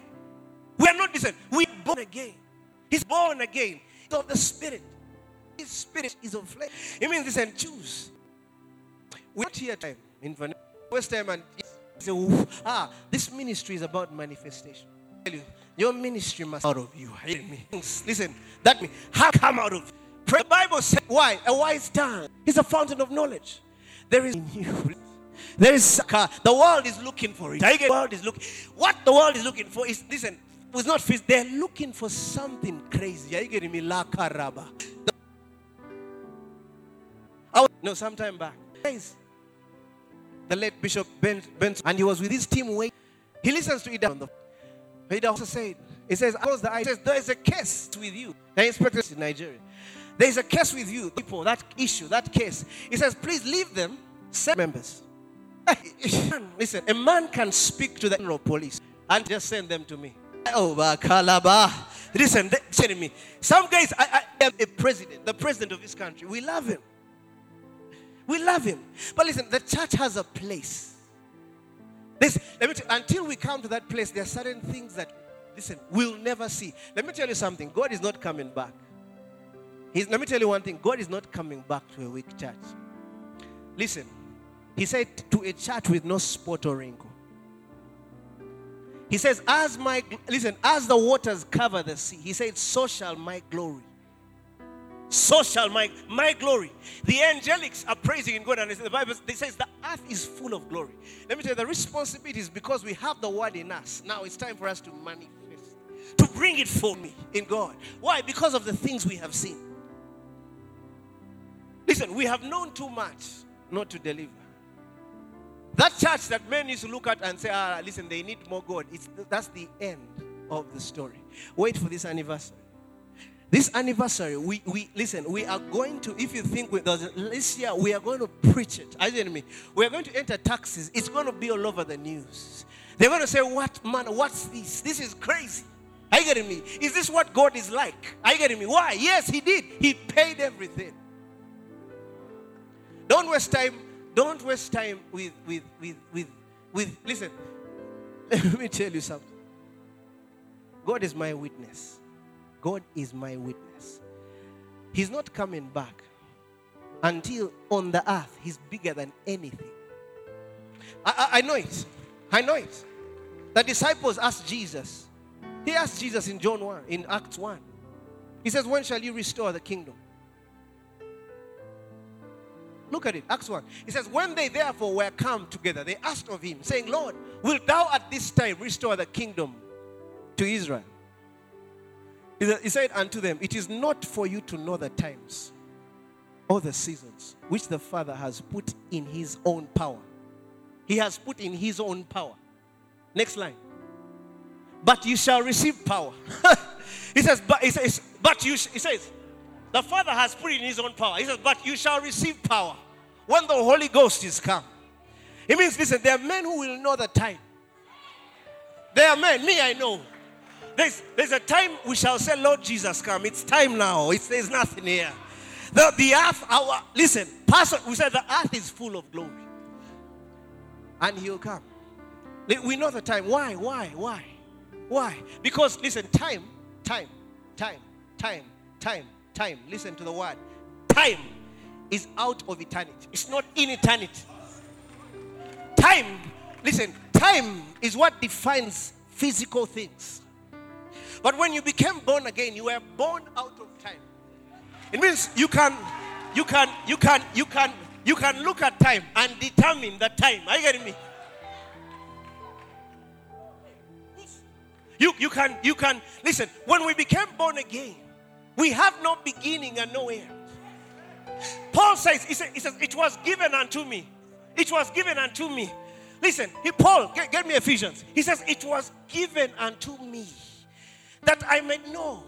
We are not listen. We are born again. He's born again. He's of the spirit. His spirit is of flesh. It means listen, choose. We're not here time in West time and say, ah, this ministry is about manifestation. Tell you, Your ministry must out of you. Hear me. Listen, that means how come out of the Bible says why? A wise tongue is a fountain of knowledge. There is you. There is the world is looking for it. The world is looking. What the world is looking for is listen. Was not fish. They're looking for something crazy. Are you getting me? La caraba. No, sometime back. Guys, the late Bishop Ben, Benson, and he was with his team waiting. He listens to it on the. He also said, he says, close the eye. says, there is a case with you. The inspector in Nigeria. There is a case with you, people, that issue, that case. He says, please leave them, send members. Listen, a man can speak to the general police and just send them to me. Oh, Bakalaba. Listen, listen to me. Some guys, I, I am a president, the president of this country. We love him. We love him. But listen, the church has a place. This, let me until we come to that place, there are certain things that, listen, we'll never see. Let me tell you something. God is not coming back. He's, let me tell you one thing. God is not coming back to a weak church. Listen, he said to a church with no spot or wrinkle. He says, as my, listen, as the waters cover the sea, he said, so shall my glory so shall my, my glory. The angelics are praising in God, and the Bible it says the earth is full of glory. Let me tell you, the responsibility is because we have the word in us. Now it's time for us to manifest, to bring it for me in God. Why? Because of the things we have seen. Listen, we have known too much not to deliver. That church that men used to look at and say, ah, listen, they need more God. It's, that's the end of the story. Wait for this anniversary. This anniversary, we, we listen, we are going to, if you think this year we are going to preach it. Are you getting me? We are going to enter taxes. It's going to be all over the news. They're going to say, What man, what's this? This is crazy. Are you getting me? Is this what God is like? Are you getting me? Why? Yes, He did. He paid everything. Don't waste time. Don't waste time with with with with with. Listen, let me tell you something. God is my witness. God is my witness. He's not coming back until on the earth He's bigger than anything. I, I, I know it. I know it. The disciples asked Jesus. He asked Jesus in John 1, in Acts 1. He says, When shall you restore the kingdom? Look at it, Acts 1. He says, When they therefore were come together, they asked of him, saying, Lord, wilt thou at this time restore the kingdom to Israel? He said unto them, It is not for you to know the times or the seasons which the Father has put in his own power. He has put in his own power. Next line. But you shall receive power. he says, but he says, but you he says, the Father has put in his own power. He says, but you shall receive power when the Holy Ghost is come. It means, listen, there are men who will know the time. There are men, me I know. There's, there's a time we shall say, Lord Jesus, come. It's time now. It's, there's nothing here. The, the earth, our, listen, Pastor, we said the earth is full of glory. And he'll come. We know the time. Why? Why? Why? Why? Because, listen, time, time, time, time, time, time. Listen to the word. Time is out of eternity, it's not in eternity. Time, listen, time is what defines physical things. But when you became born again, you were born out of time. It means you can, you can, you can, you can, you can look at time and determine the time. Are you getting me? You, you can, you can, listen, when we became born again, we have no beginning and no end. Paul says, he, says, it was given unto me. It was given unto me. Listen, he, Paul, get, get me Ephesians. He says, it was given unto me that I may know.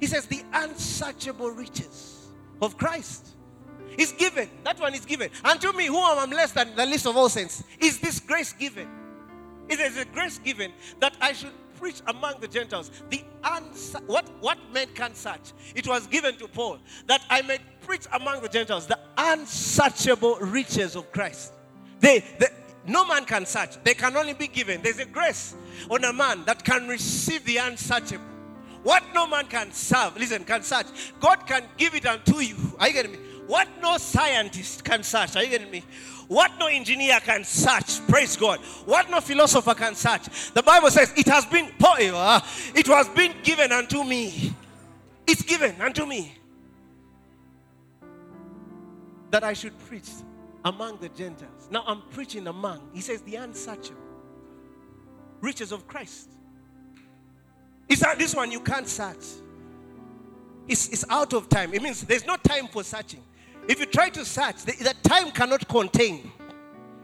He says, the unsearchable riches of Christ is given. That one is given. Unto me, who am I less than the least of all saints, is this grace given. It is a grace given that I should preach among the Gentiles the answer, what, what men can search. It was given to Paul that I may preach among the Gentiles the unsearchable riches of Christ. They, they, no man can search, they can only be given. There's a grace on a man that can receive the unsearchable. What no man can serve, listen, can search. God can give it unto you. Are you getting me? What no scientist can search. Are you getting me? What no engineer can search. Praise God. What no philosopher can search. The Bible says it has been it was been given unto me. It's given unto me that I should preach among the Gentiles. Now I'm preaching among. He says the unsearchable riches of Christ. Is that this one you can't search? It's, it's out of time. It means there's no time for searching. If you try to search, the, the time cannot contain.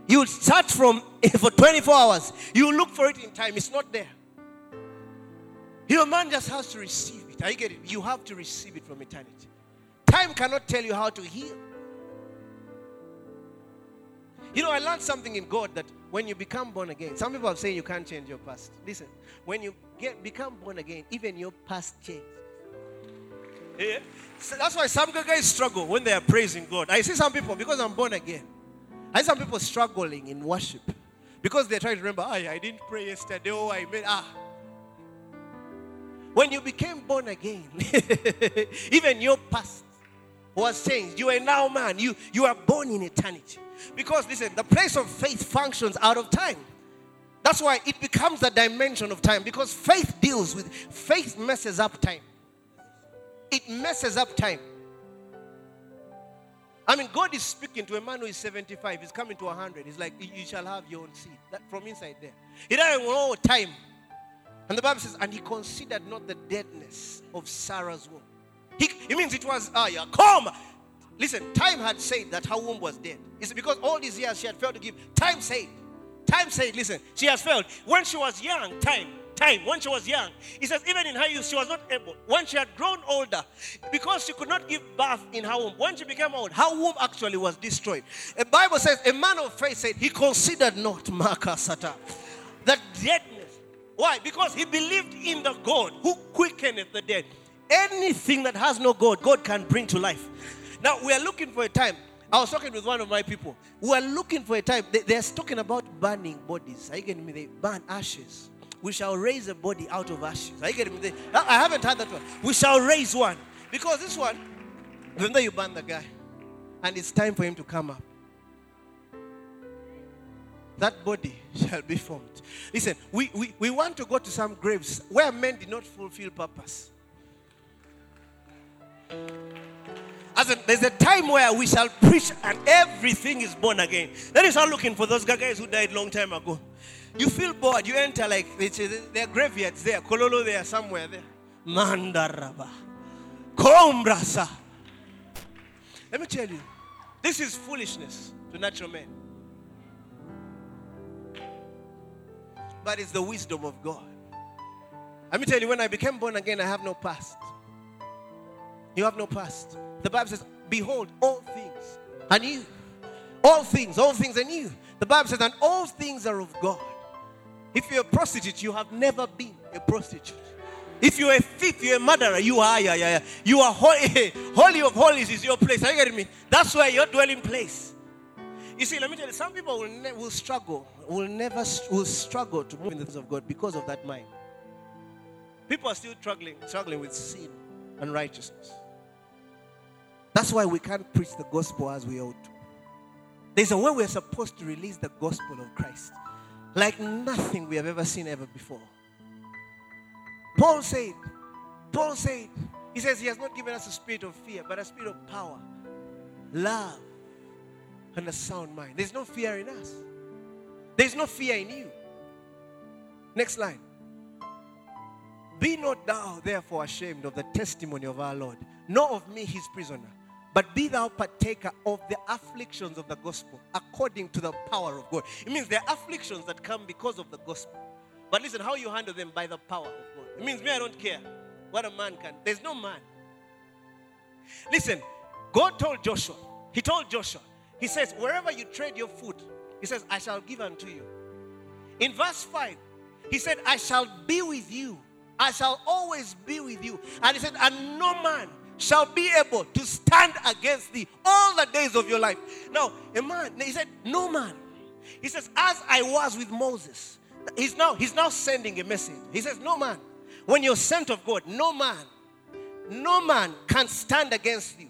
You search from for 24 hours. You look for it in time. It's not there. Your man just has to receive it. I get it. You have to receive it from eternity. Time cannot tell you how to heal. You know, I learned something in God that when you become born again, some people are saying you can't change your past. Listen, when you get become born again, even your past changes. Yeah. So that's why some guys struggle when they are praising God. I see some people, because I'm born again, I see some people struggling in worship because they're trying to remember, oh, I didn't pray yesterday. Oh, I made, ah. When you became born again, even your past was changed. You are now man. You, you are born in eternity. Because listen, the place of faith functions out of time. That's why it becomes a dimension of time because faith deals with faith messes up time it messes up time. I mean, God is speaking to a man who is 75. He's coming to 100. He's like, You shall have your own seed. That, from inside there. He doesn't know time. And the Bible says, And he considered not the deadness of Sarah's womb. He, he means it was, ah, yeah, come. Listen, time had said that her womb was dead. It's because all these years she had failed to give. Time said, time said, listen, she has failed. When she was young, time time when she was young. He says, even in her youth, she was not able. When she had grown older, because she could not give birth in her womb, when she became old, her womb actually was destroyed. The Bible says, a man of faith said, he considered not Makasata, that deadness Why? Because he believed in the God who quickeneth the dead. Anything that has no God, God can bring to life. Now, we are looking for a time. I was talking with one of my people. We are looking for a time. They, they're talking about burning bodies. Are you getting me? They burn ashes. We shall raise a body out of ashes. Are you getting me? They, I haven't heard that one. We shall raise one. Because this one, remember you burn the guy, and it's time for him to come up that body shall be formed. Listen, we, we, we want to go to some graves where men did not fulfill purpose. There's a time where we shall preach and everything is born again. Then you start looking for those guys who died long time ago. You feel bored. You enter like there are graveyards there. Kololo there somewhere there. Mandaraba. Kombrasa. Let me tell you, this is foolishness to natural men. but it's the wisdom of God. Let me tell you, when I became born again, I have no past. You have no past. The Bible says, Behold, all things are new. All things, all things are new. The Bible says, And all things are of God. If you're a prostitute, you have never been a prostitute. If you're a thief, you're a murderer, you are, yeah, yeah, yeah. You are holy, holy of holies is your place. Are you getting me? That's where your dwelling place. You see, let me tell you, some people will, ne- will struggle, will never will struggle to move in the things of God because of that mind. People are still struggling, struggling with sin and righteousness. That's why we can't preach the gospel as we ought to. There's a way we're supposed to release the gospel of Christ, like nothing we have ever seen ever before. Paul said, Paul said, he says he has not given us a spirit of fear, but a spirit of power, love, and a sound mind. There's no fear in us. There's no fear in you. Next line. Be not thou therefore ashamed of the testimony of our Lord, nor of me his prisoner, but be thou partaker of the afflictions of the gospel according to the power of God. It means there are afflictions that come because of the gospel. But listen, how you handle them by the power of God. It means me, I don't care what a man can. There's no man. Listen, God told Joshua, He told Joshua, he says, Wherever you trade your food, he says, I shall give unto you. In verse 5, he said, I shall be with you. I shall always be with you. And he said, And no man shall be able to stand against thee all the days of your life. Now, a man, he said, No man. He says, As I was with Moses, he's now he's now sending a message. He says, No man. When you're sent of God, no man, no man can stand against you.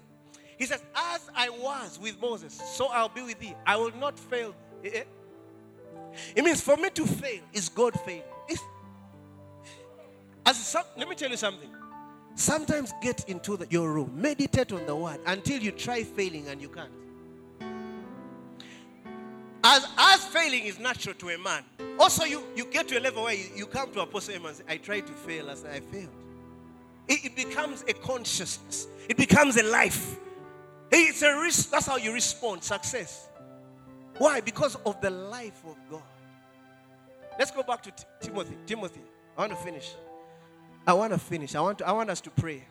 He says, As I was with Moses, so I'll be with thee. I will not fail. Eh, eh. It means for me to fail is God failing. as some, let me tell you something. Sometimes get into the, your room, meditate on the word until you try failing and you can't. As, as failing is natural to a man, also you, you get to a level where you, you come to Apostle and say, I tried to fail as I failed. It, it becomes a consciousness, it becomes a life. It's a risk. That's how you respond. Success. Why? Because of the life of God. Let's go back to T- Timothy. Timothy, I want to finish. I want to finish. I want to, I want us to pray.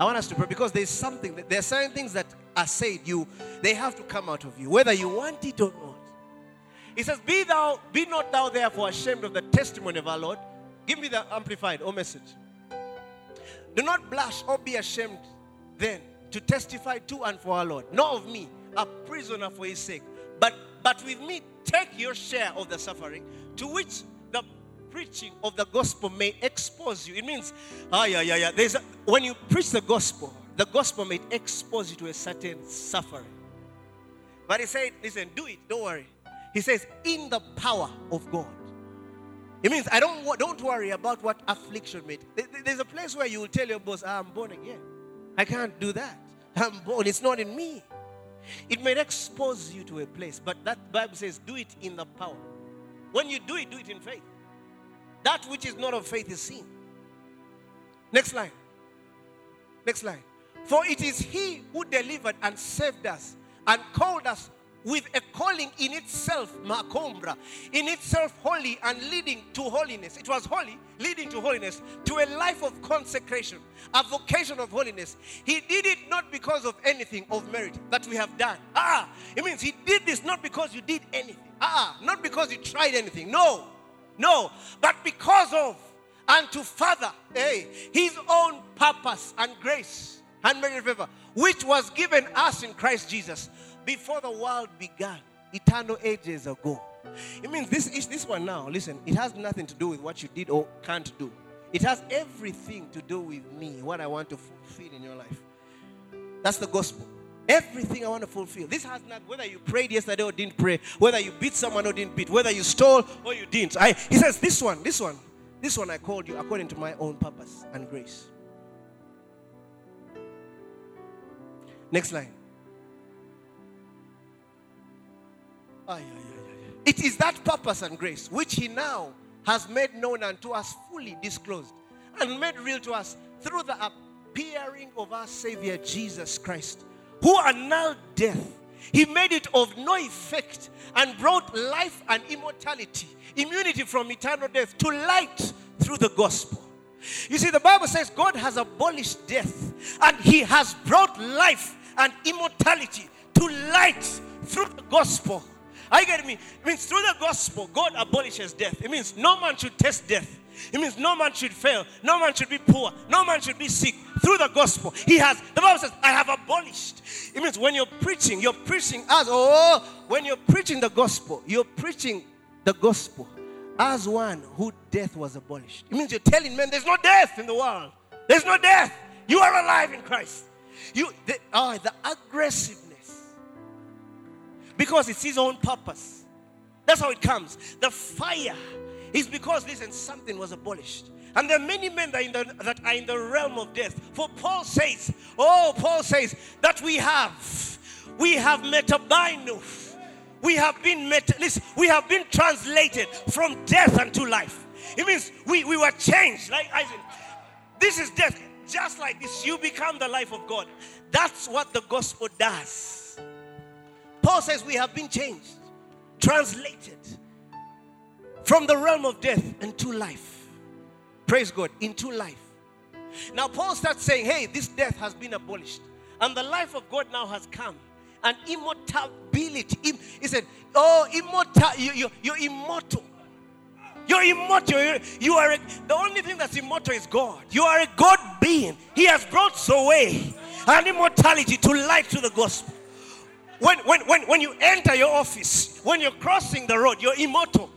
I want us to pray because there's something. There are certain things that are said. You, they have to come out of you, whether you want it or not. He says, "Be thou, be not thou therefore ashamed of the testimony of our Lord." Give me the amplified or message. Do not blush or be ashamed then to testify to and for our Lord, not of me, a prisoner for his sake, but, but with me take your share of the suffering to which the preaching of the gospel may expose you. It means, ah, yeah, yeah, yeah. There's a, when you preach the gospel, the gospel may expose you to a certain suffering. But he said, listen, do it, don't worry. He says, in the power of God. It means I don't don't worry about what affliction made. There's a place where you will tell your boss, ah, I'm born again. I can't do that. I'm born. It's not in me. It may expose you to a place, but that Bible says, do it in the power. When you do it, do it in faith. That which is not of faith is sin. Next line. Next line. For it is He who delivered and saved us and called us with a calling in itself, makombra, in itself holy and leading to holiness. It was holy, leading to holiness, to a life of consecration, a vocation of holiness. He did it not because of anything of merit that we have done. Ah, it means he did this not because you did anything. Ah, not because you tried anything. No. No, but because of and to further, hey, his own purpose and grace and merit favor, which was given us in Christ Jesus before the world began, eternal ages ago. It means this is this one now. Listen, it has nothing to do with what you did or can't do. It has everything to do with me, what I want to fulfill in your life. That's the gospel. Everything I want to fulfill. This has not whether you prayed yesterday or didn't pray, whether you beat someone or didn't beat, whether you stole or you didn't. I, he says, This one, this one, this one I called you according to my own purpose and grace. Next line. It is that purpose and grace which he now has made known unto us, fully disclosed, and made real to us through the appearing of our Savior Jesus Christ who annulled death. He made it of no effect and brought life and immortality, immunity from eternal death to light through the gospel. You see, the Bible says God has abolished death and He has brought life and immortality to light through the gospel. I get me? It means through the gospel, God abolishes death. It means no man should test death. It means no man should fail. No man should be poor. No man should be sick. Through the gospel, He has, the Bible says, I have abolished. It means when you're preaching, you're preaching as, oh, when you're preaching the gospel, you're preaching the gospel as one who death was abolished. It means you're telling men there's no death in the world. There's no death. You are alive in Christ. You, the, oh, the aggressiveness. Because it's His own purpose. That's how it comes. The fire is because, listen, something was abolished. And there are many men that, the, that, are in the realm of death. For Paul says, oh, Paul says that we have, we have metabainu. We have been, meta, listen, we have been translated from death unto life. It means we, we were changed. Like Isaac. This is death. Just like this, you become the life of God. That's what the gospel does. Paul says we have been changed, translated from the realm of death into life. Praise God, into life. Now, Paul starts saying, Hey, this death has been abolished, and the life of God now has come. And immortality. He said, Oh, immortal, you, you, you're immortal. You're immortal. You're, you are a, the only thing that's immortal is God. You are a God being. He has brought away and immortality to life to the gospel. When, when, when, when you enter your office, when you're crossing the road, you're immortal.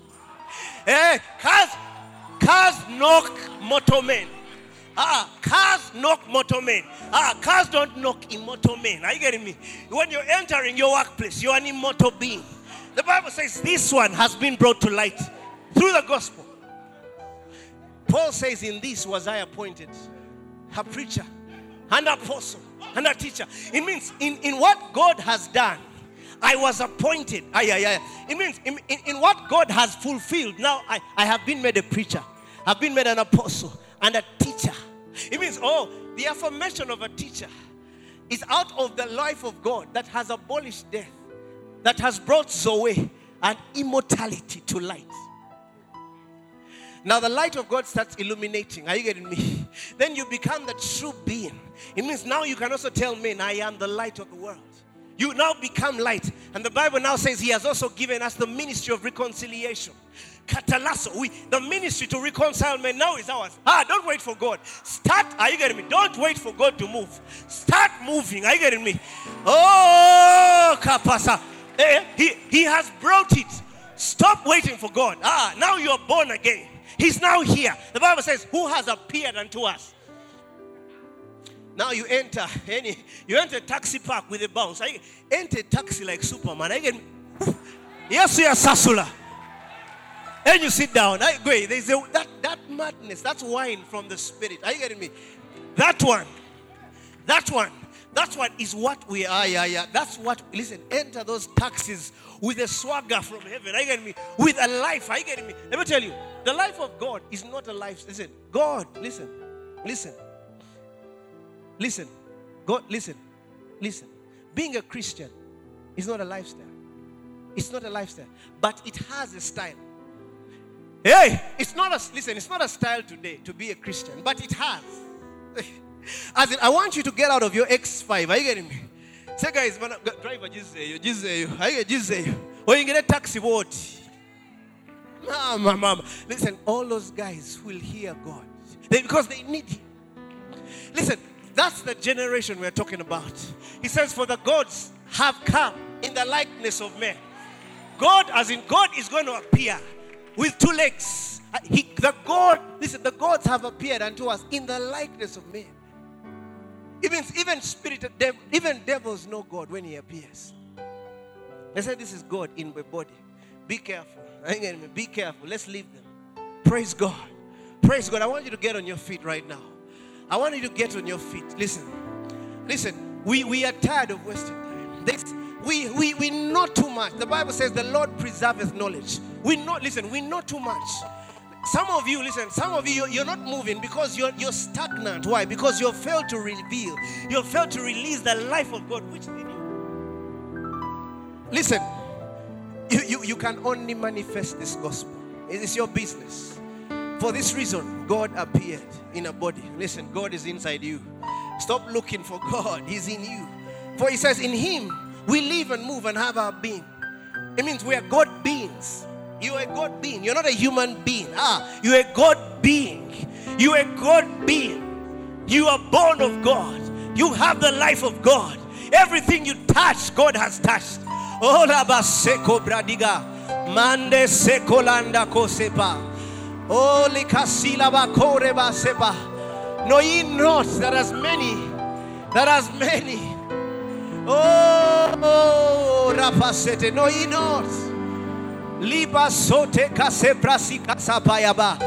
Eh, cars, cars knock motormen. Ah, cars knock motormen. Ah, cars don't knock immortal men. Are you getting me? When you're entering your workplace, you're an immortal being. The Bible says this one has been brought to light through the gospel. Paul says, In this was I appointed a preacher, and apostle, and a teacher. It means in, in what God has done, I was appointed. Ay, ay, ay. It means in, in, in, what God has fulfilled, now I, I have been made a preacher, I've been made an apostle and a teacher. It means, oh, the affirmation of a teacher is out of the life of God that has abolished death, that has brought Zoe and immortality to light. Now the light of God starts illuminating. Are you getting me? Then you become the true being. It means now you can also tell men, I am the light of the world. You now become light. And the Bible now says He has also given us the ministry of reconciliation. Catalasso. We, the ministry to reconcile men now is ours. Ah, don't wait for God. Start. Are you getting me? Don't wait for God to move. Start moving. Are you getting me? Oh, Kapasa. Eh, he, he has brought it. Stop waiting for God. Ah, now you're born again. He's now here. The Bible says, Who has appeared unto us? Now you enter any you enter a taxi park with a bounce. I enter taxi like Superman. I get yes, you are Sasula. And you sit down. I go. There's a, that that madness. That's wine from the spirit. Are you getting me? That one. That one. That one is what we are. Yeah, yeah. That's what. Listen. Enter those taxis with a swagger from heaven. Are you getting me? With a life. Are you getting me? Let me tell you. The life of God is not a life. Listen. God. Listen. Listen. Listen, God, listen, listen. Being a Christian is not a lifestyle. It's not a lifestyle, but it has a style. Hey, it's not a listen. It's not a style today to be a Christian, but it has. As in, I want you to get out of your X5. Are you getting me? Say, guys, man, driver, just say you, just say you. I get you. Or you get a taxi, what? Mama, mama. Listen, all those guys will hear God They- because they need Him. Listen, that's the generation we're talking about. He says, For the gods have come in the likeness of men. God, as in God, is going to appear with two legs. Uh, He, the God, listen, the gods have appeared unto us in the likeness of men. Even, even spirit, even devils know God when He appears. They say this is God in my body. Be careful. Be careful. Let's leave them. Praise God. Praise God. I want you to get on your feet right now. I want you to get on your feet. Listen. Listen. We, we are tired of wasting time. This, we, we, we know too much. The Bible says the Lord preserveth knowledge. We know, listen, we know too much. Some of you, listen, some of you, you're, not moving because you're, you're stagnant. Why? Because you've failed to reveal, you've failed to release the life of God which is in you. Listen, you, you, you can only manifest this gospel. It is your business. For this reason, God appeared in a body. Listen, God is inside you. Stop looking for God, He's in you. For He says, In Him we live and move and have our being. It means we are God beings. You are a God being. You're not a human being. Ah, you're a God being. You are a God being. You are born of God. You have the life of God. Everything you touch, God has touched. Oh, bradiga. Mande kosepa. Oh, likasila bakore basepa. Know ye not that as many, that as many. Oh, rapasete. Know ye not. Liba sote kase prasi kasapayaba.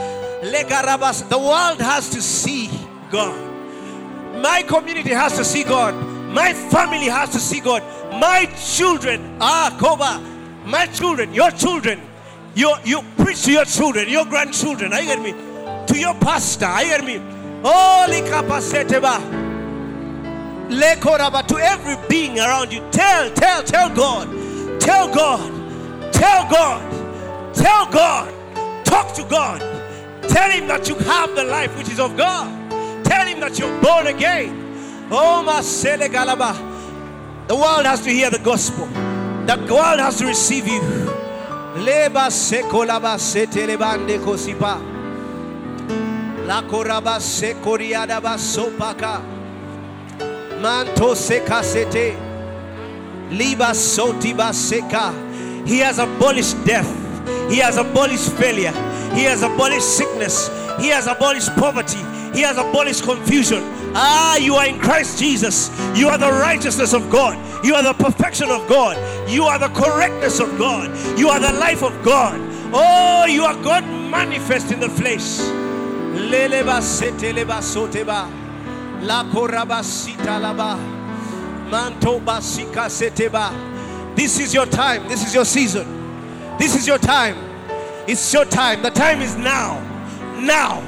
Legarabas. The world has to see God. My community has to see God. My family has to see God. My children, ah, Koba, my children, your children, you you preach to your children, your grandchildren. Are you me? To your pastor. Are you getting me? Holy capacitiva. Lekoraba to every being around you. Tell, tell, tell God. Tell God. Tell God. Tell God. Talk to God. Tell him that you have the life which is of God. Tell him that you're born again. Oh, Masele. The world has to hear the gospel. The world has to receive you. Leba sekolaba setelebande kosipa. La koraba sekoriada basopaka. Manto seka sekasete. Liba sotiba seka. He has abolished death. He has abolished failure. He has abolished sickness. He has abolished poverty. He has abolished confusion. Ah, you are in Christ Jesus. You are the righteousness of God. You are the perfection of God. You are the correctness of God. You are the life of God. Oh, you are God manifest in the flesh. Leleba seteleba soteba. La koraba sita laba. Manto basika seteba. This is your time. This is your season. This is your time. It's your time. The time is now. Now.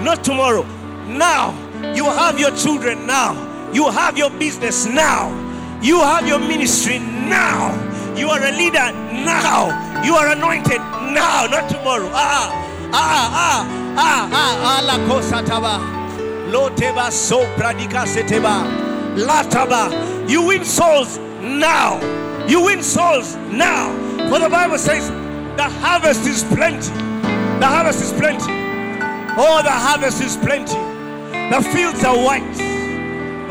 Not tomorrow. Now. You have your children now. You have your business now. You have your ministry now. You are a leader now. You are anointed now, not tomorrow. Ah, ah, ah, ah, ah, ah, la cosa taba. Loteba so pradika seteba. Lataba. You win souls now. You win souls now. For the Bible says the harvest is plenty. The harvest is plenty. Oh, the harvest is plenty. The fields are white.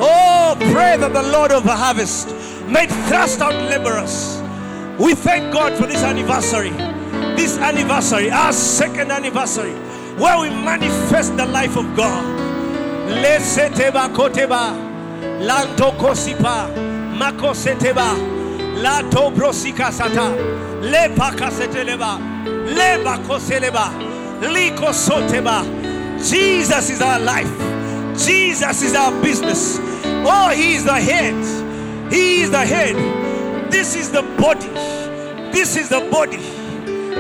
Oh, pray that the Lord of the harvest may thrust out laborers. We thank God for this anniversary. This anniversary, our second anniversary, where we manifest the life of God. Leseteba koteba, lanto kosipa, makoseteba, lato brosika sata, lepa kaseteleba, leba koseleba, liko soteba. Jesus is our life. Jesus is our business. Oh, He is the head. He is the head. This is the body. This is the body.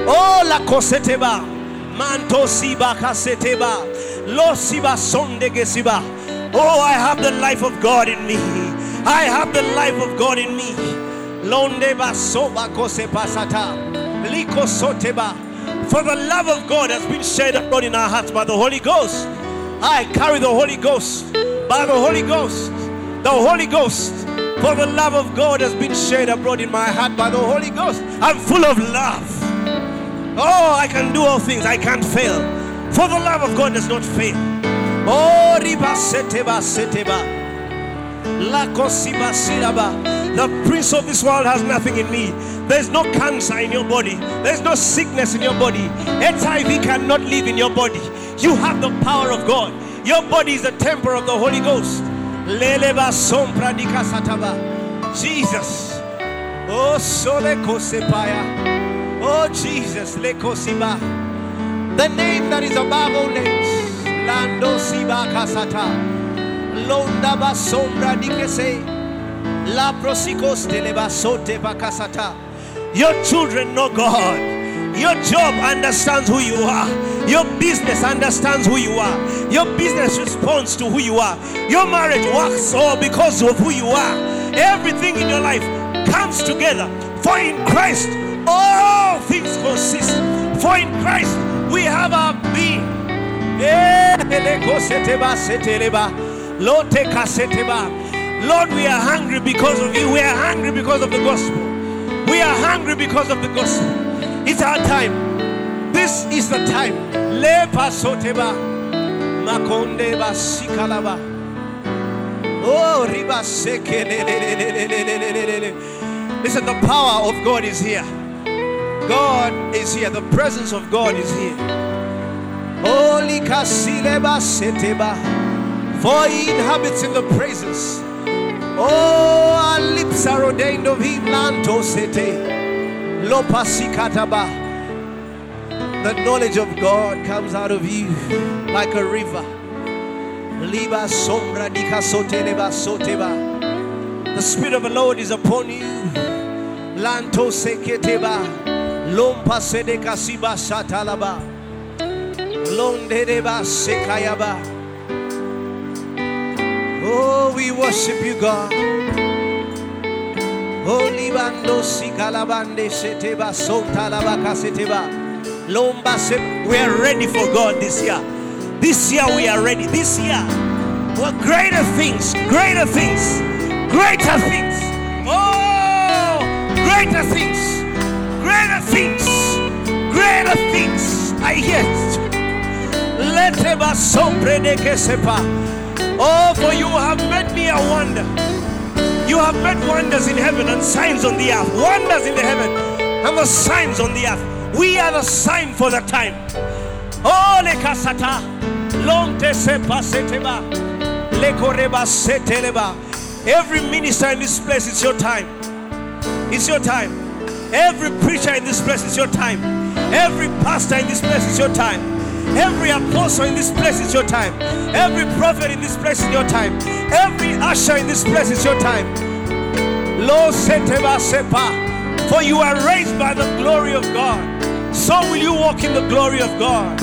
Oh, la coseteba. Manto siba kaseteba. Lo siba sonde gesiba. Oh, I have the life of God in me. I have the life of God in me. Londe basoba kosepa sata. Liko soteba. For the love of God has been shed abroad in our hearts by the Holy Ghost. I carry the Holy Ghost by the Holy Ghost. The Holy Ghost. For the love of God has been shed abroad in my heart by the Holy Ghost. I'm full of love. Oh, I can do all things. I can't fail. For the love of God does not fail. Oh, riba seteba seteba. La kosiba siraba. The prince of this world has nothing in me. There's no cancer in your body. There's no sickness in your body. HIV cannot live in your body. You have the power of God. Your body is the temple of the Holy Ghost. Jesus. Oh, sole kosepaya. Oh, Jesus. Le kosiba. The name that is above all names. Lando siba kasata. Londa ba sombra di kese. La prosikos bakasata. Your children know God. Your job understands who you are. Your business understands who you are. Your business responds to who you are. Your marriage works all because of who you are. Everything in your life comes together. For in Christ, all things consist. For in Christ, we have our being. Eh. Lord, we are hungry because of you. We are hungry because of the gospel. We are hungry because of the gospel. It's our time. This is the time. Makonde basikalaba. Oh, riba seke. Listen, the power of God is here. God is here. The presence of God is here. Holy kasileba seteba. For he inhabits in the presence. Oh, our lips are ordained of him. Lanto sete. Lopasikataba. The knowledge of God comes out of you like a river. Liba sombra dika sote leba soteba. The Spirit of the Lord is upon you. Lanto seketeba. Lompa sedeka siba satalaba. Londedeba sekayaba. Oh, we worship you, God. Holy bando sikalabande seteba sontalabaka seteba. Lomba se- We are ready for God this year. This year we are ready. This year, well, greater things, greater things, greater things. Oh, greater things, greater things, greater things. I hear. Leteba sombre de que sepa. Oh, for you have made me a wonder. You have made wonders in heaven and signs on the earth. Wonders in the heaven and the signs on the earth. We are the sign for the time. Oh, le kasata. Long te sepa seteba. Le seteleba. Every minister in this place, it's your time. It's your time. Every preacher in this place, it's your time. Every pastor in this place, it's your time. Every apostle in this place is your time. Every prophet in this place is your time. Every usher in this place is your time. Lo seteba sepa. For you are raised by the glory of God. So will you walk in the glory of God.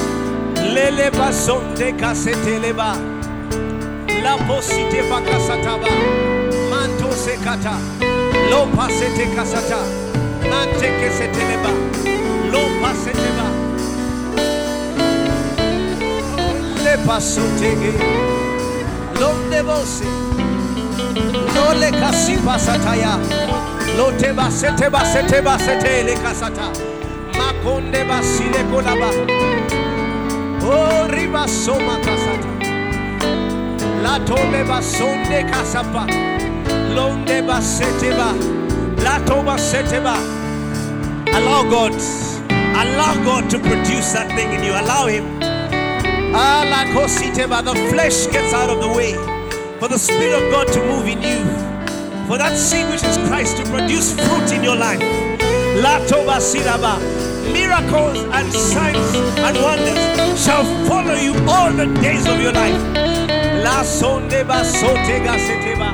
Lele basonte kaseteleba. La posite bakasataba. Manto sekata. Lo pasete kasata. Mante keseteleba. Lo paseteba. Le pasutege. Londe voce. Eh. No le kasi pasataya. Lo te basete basete basete le kasata. Makonde basile kolaba. Oh riba soma kasata. La tole basonde kasapa. Londe basete ba. La toba sete ba. Allow God. Allow God to produce that thing in you. Allow Him. The flesh gets out of the way for the Spirit of God to move in you. For that seed which is Christ to produce fruit in your life. La toba siraba. Miracles and signs and wonders shall follow you all the days of your life. La sonde ba sote ga seteba.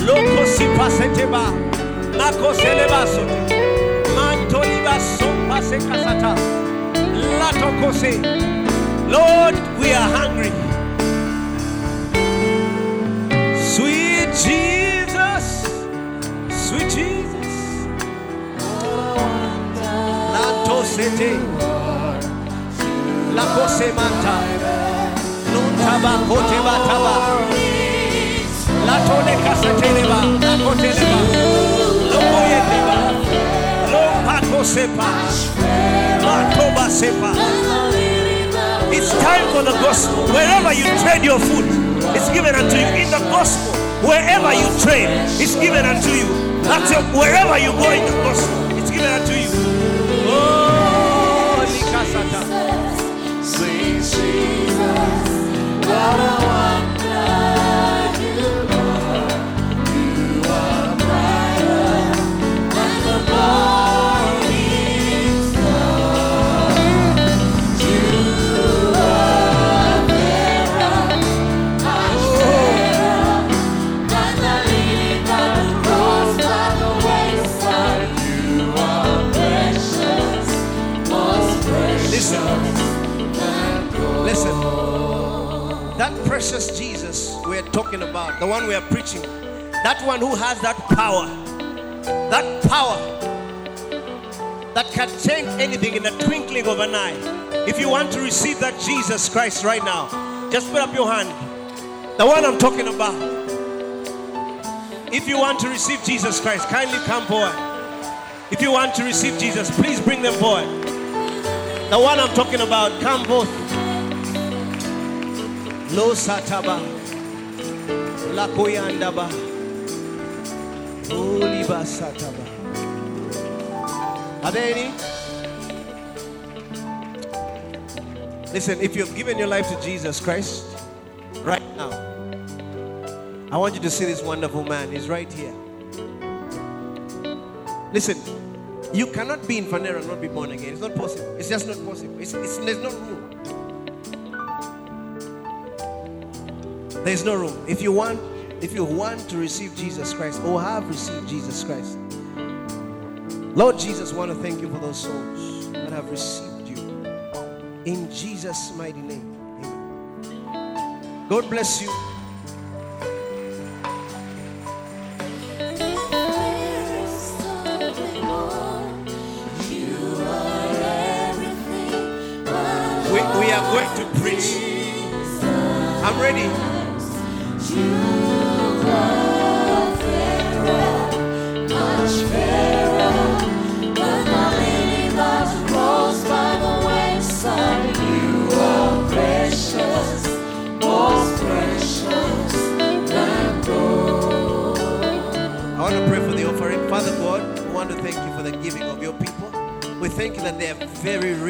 Loko sipa seteba. Nako seleba sote. Mantoli ba sopa se kasata. Lord, we are hungry. Sweet Jesus, sweet Jesus. Lato sete, lako semanta, lontaba kote bataba, lato ne kaseteleba, lako teleba, loko yeteba, lopako sepa, latoba sepa. Time for the gospel. Wherever you tread your foot, it's given unto you. In the gospel, wherever you tread, it's given unto you. That's your, wherever you go in the gospel, it's given unto you. Oh, Likasata. Listen. Precious Jesus we're talking about, the one we are preaching, that one who has that power, that power that can change anything in the twinkling of an eye. If you want to receive that Jesus Christ right now, just put up your hand. The one I'm talking about. If you want to receive Jesus Christ, kindly come forward. If you want to receive Jesus, please bring them forward. The one I'm talking about, come forth. Lo sataba. La koyandaba. Oliba sataba. Are there any? Listen, if you've given your life to Jesus Christ right now, I want you to see this wonderful man. He's right here. Listen, you cannot be in Phaneroo and not be born again. It's not possible. It's just not possible. It's, it's, there's no room. There's no room. If you want, if you want to receive Jesus Christ or have received Jesus Christ, Lord Jesus, I want to thank you for those souls that have received you. In Jesus' mighty name. Amen. God bless you. We, we are going to preach. I'm ready. Father God, we want to thank you for the giving of your people. We thank you that they are very rich.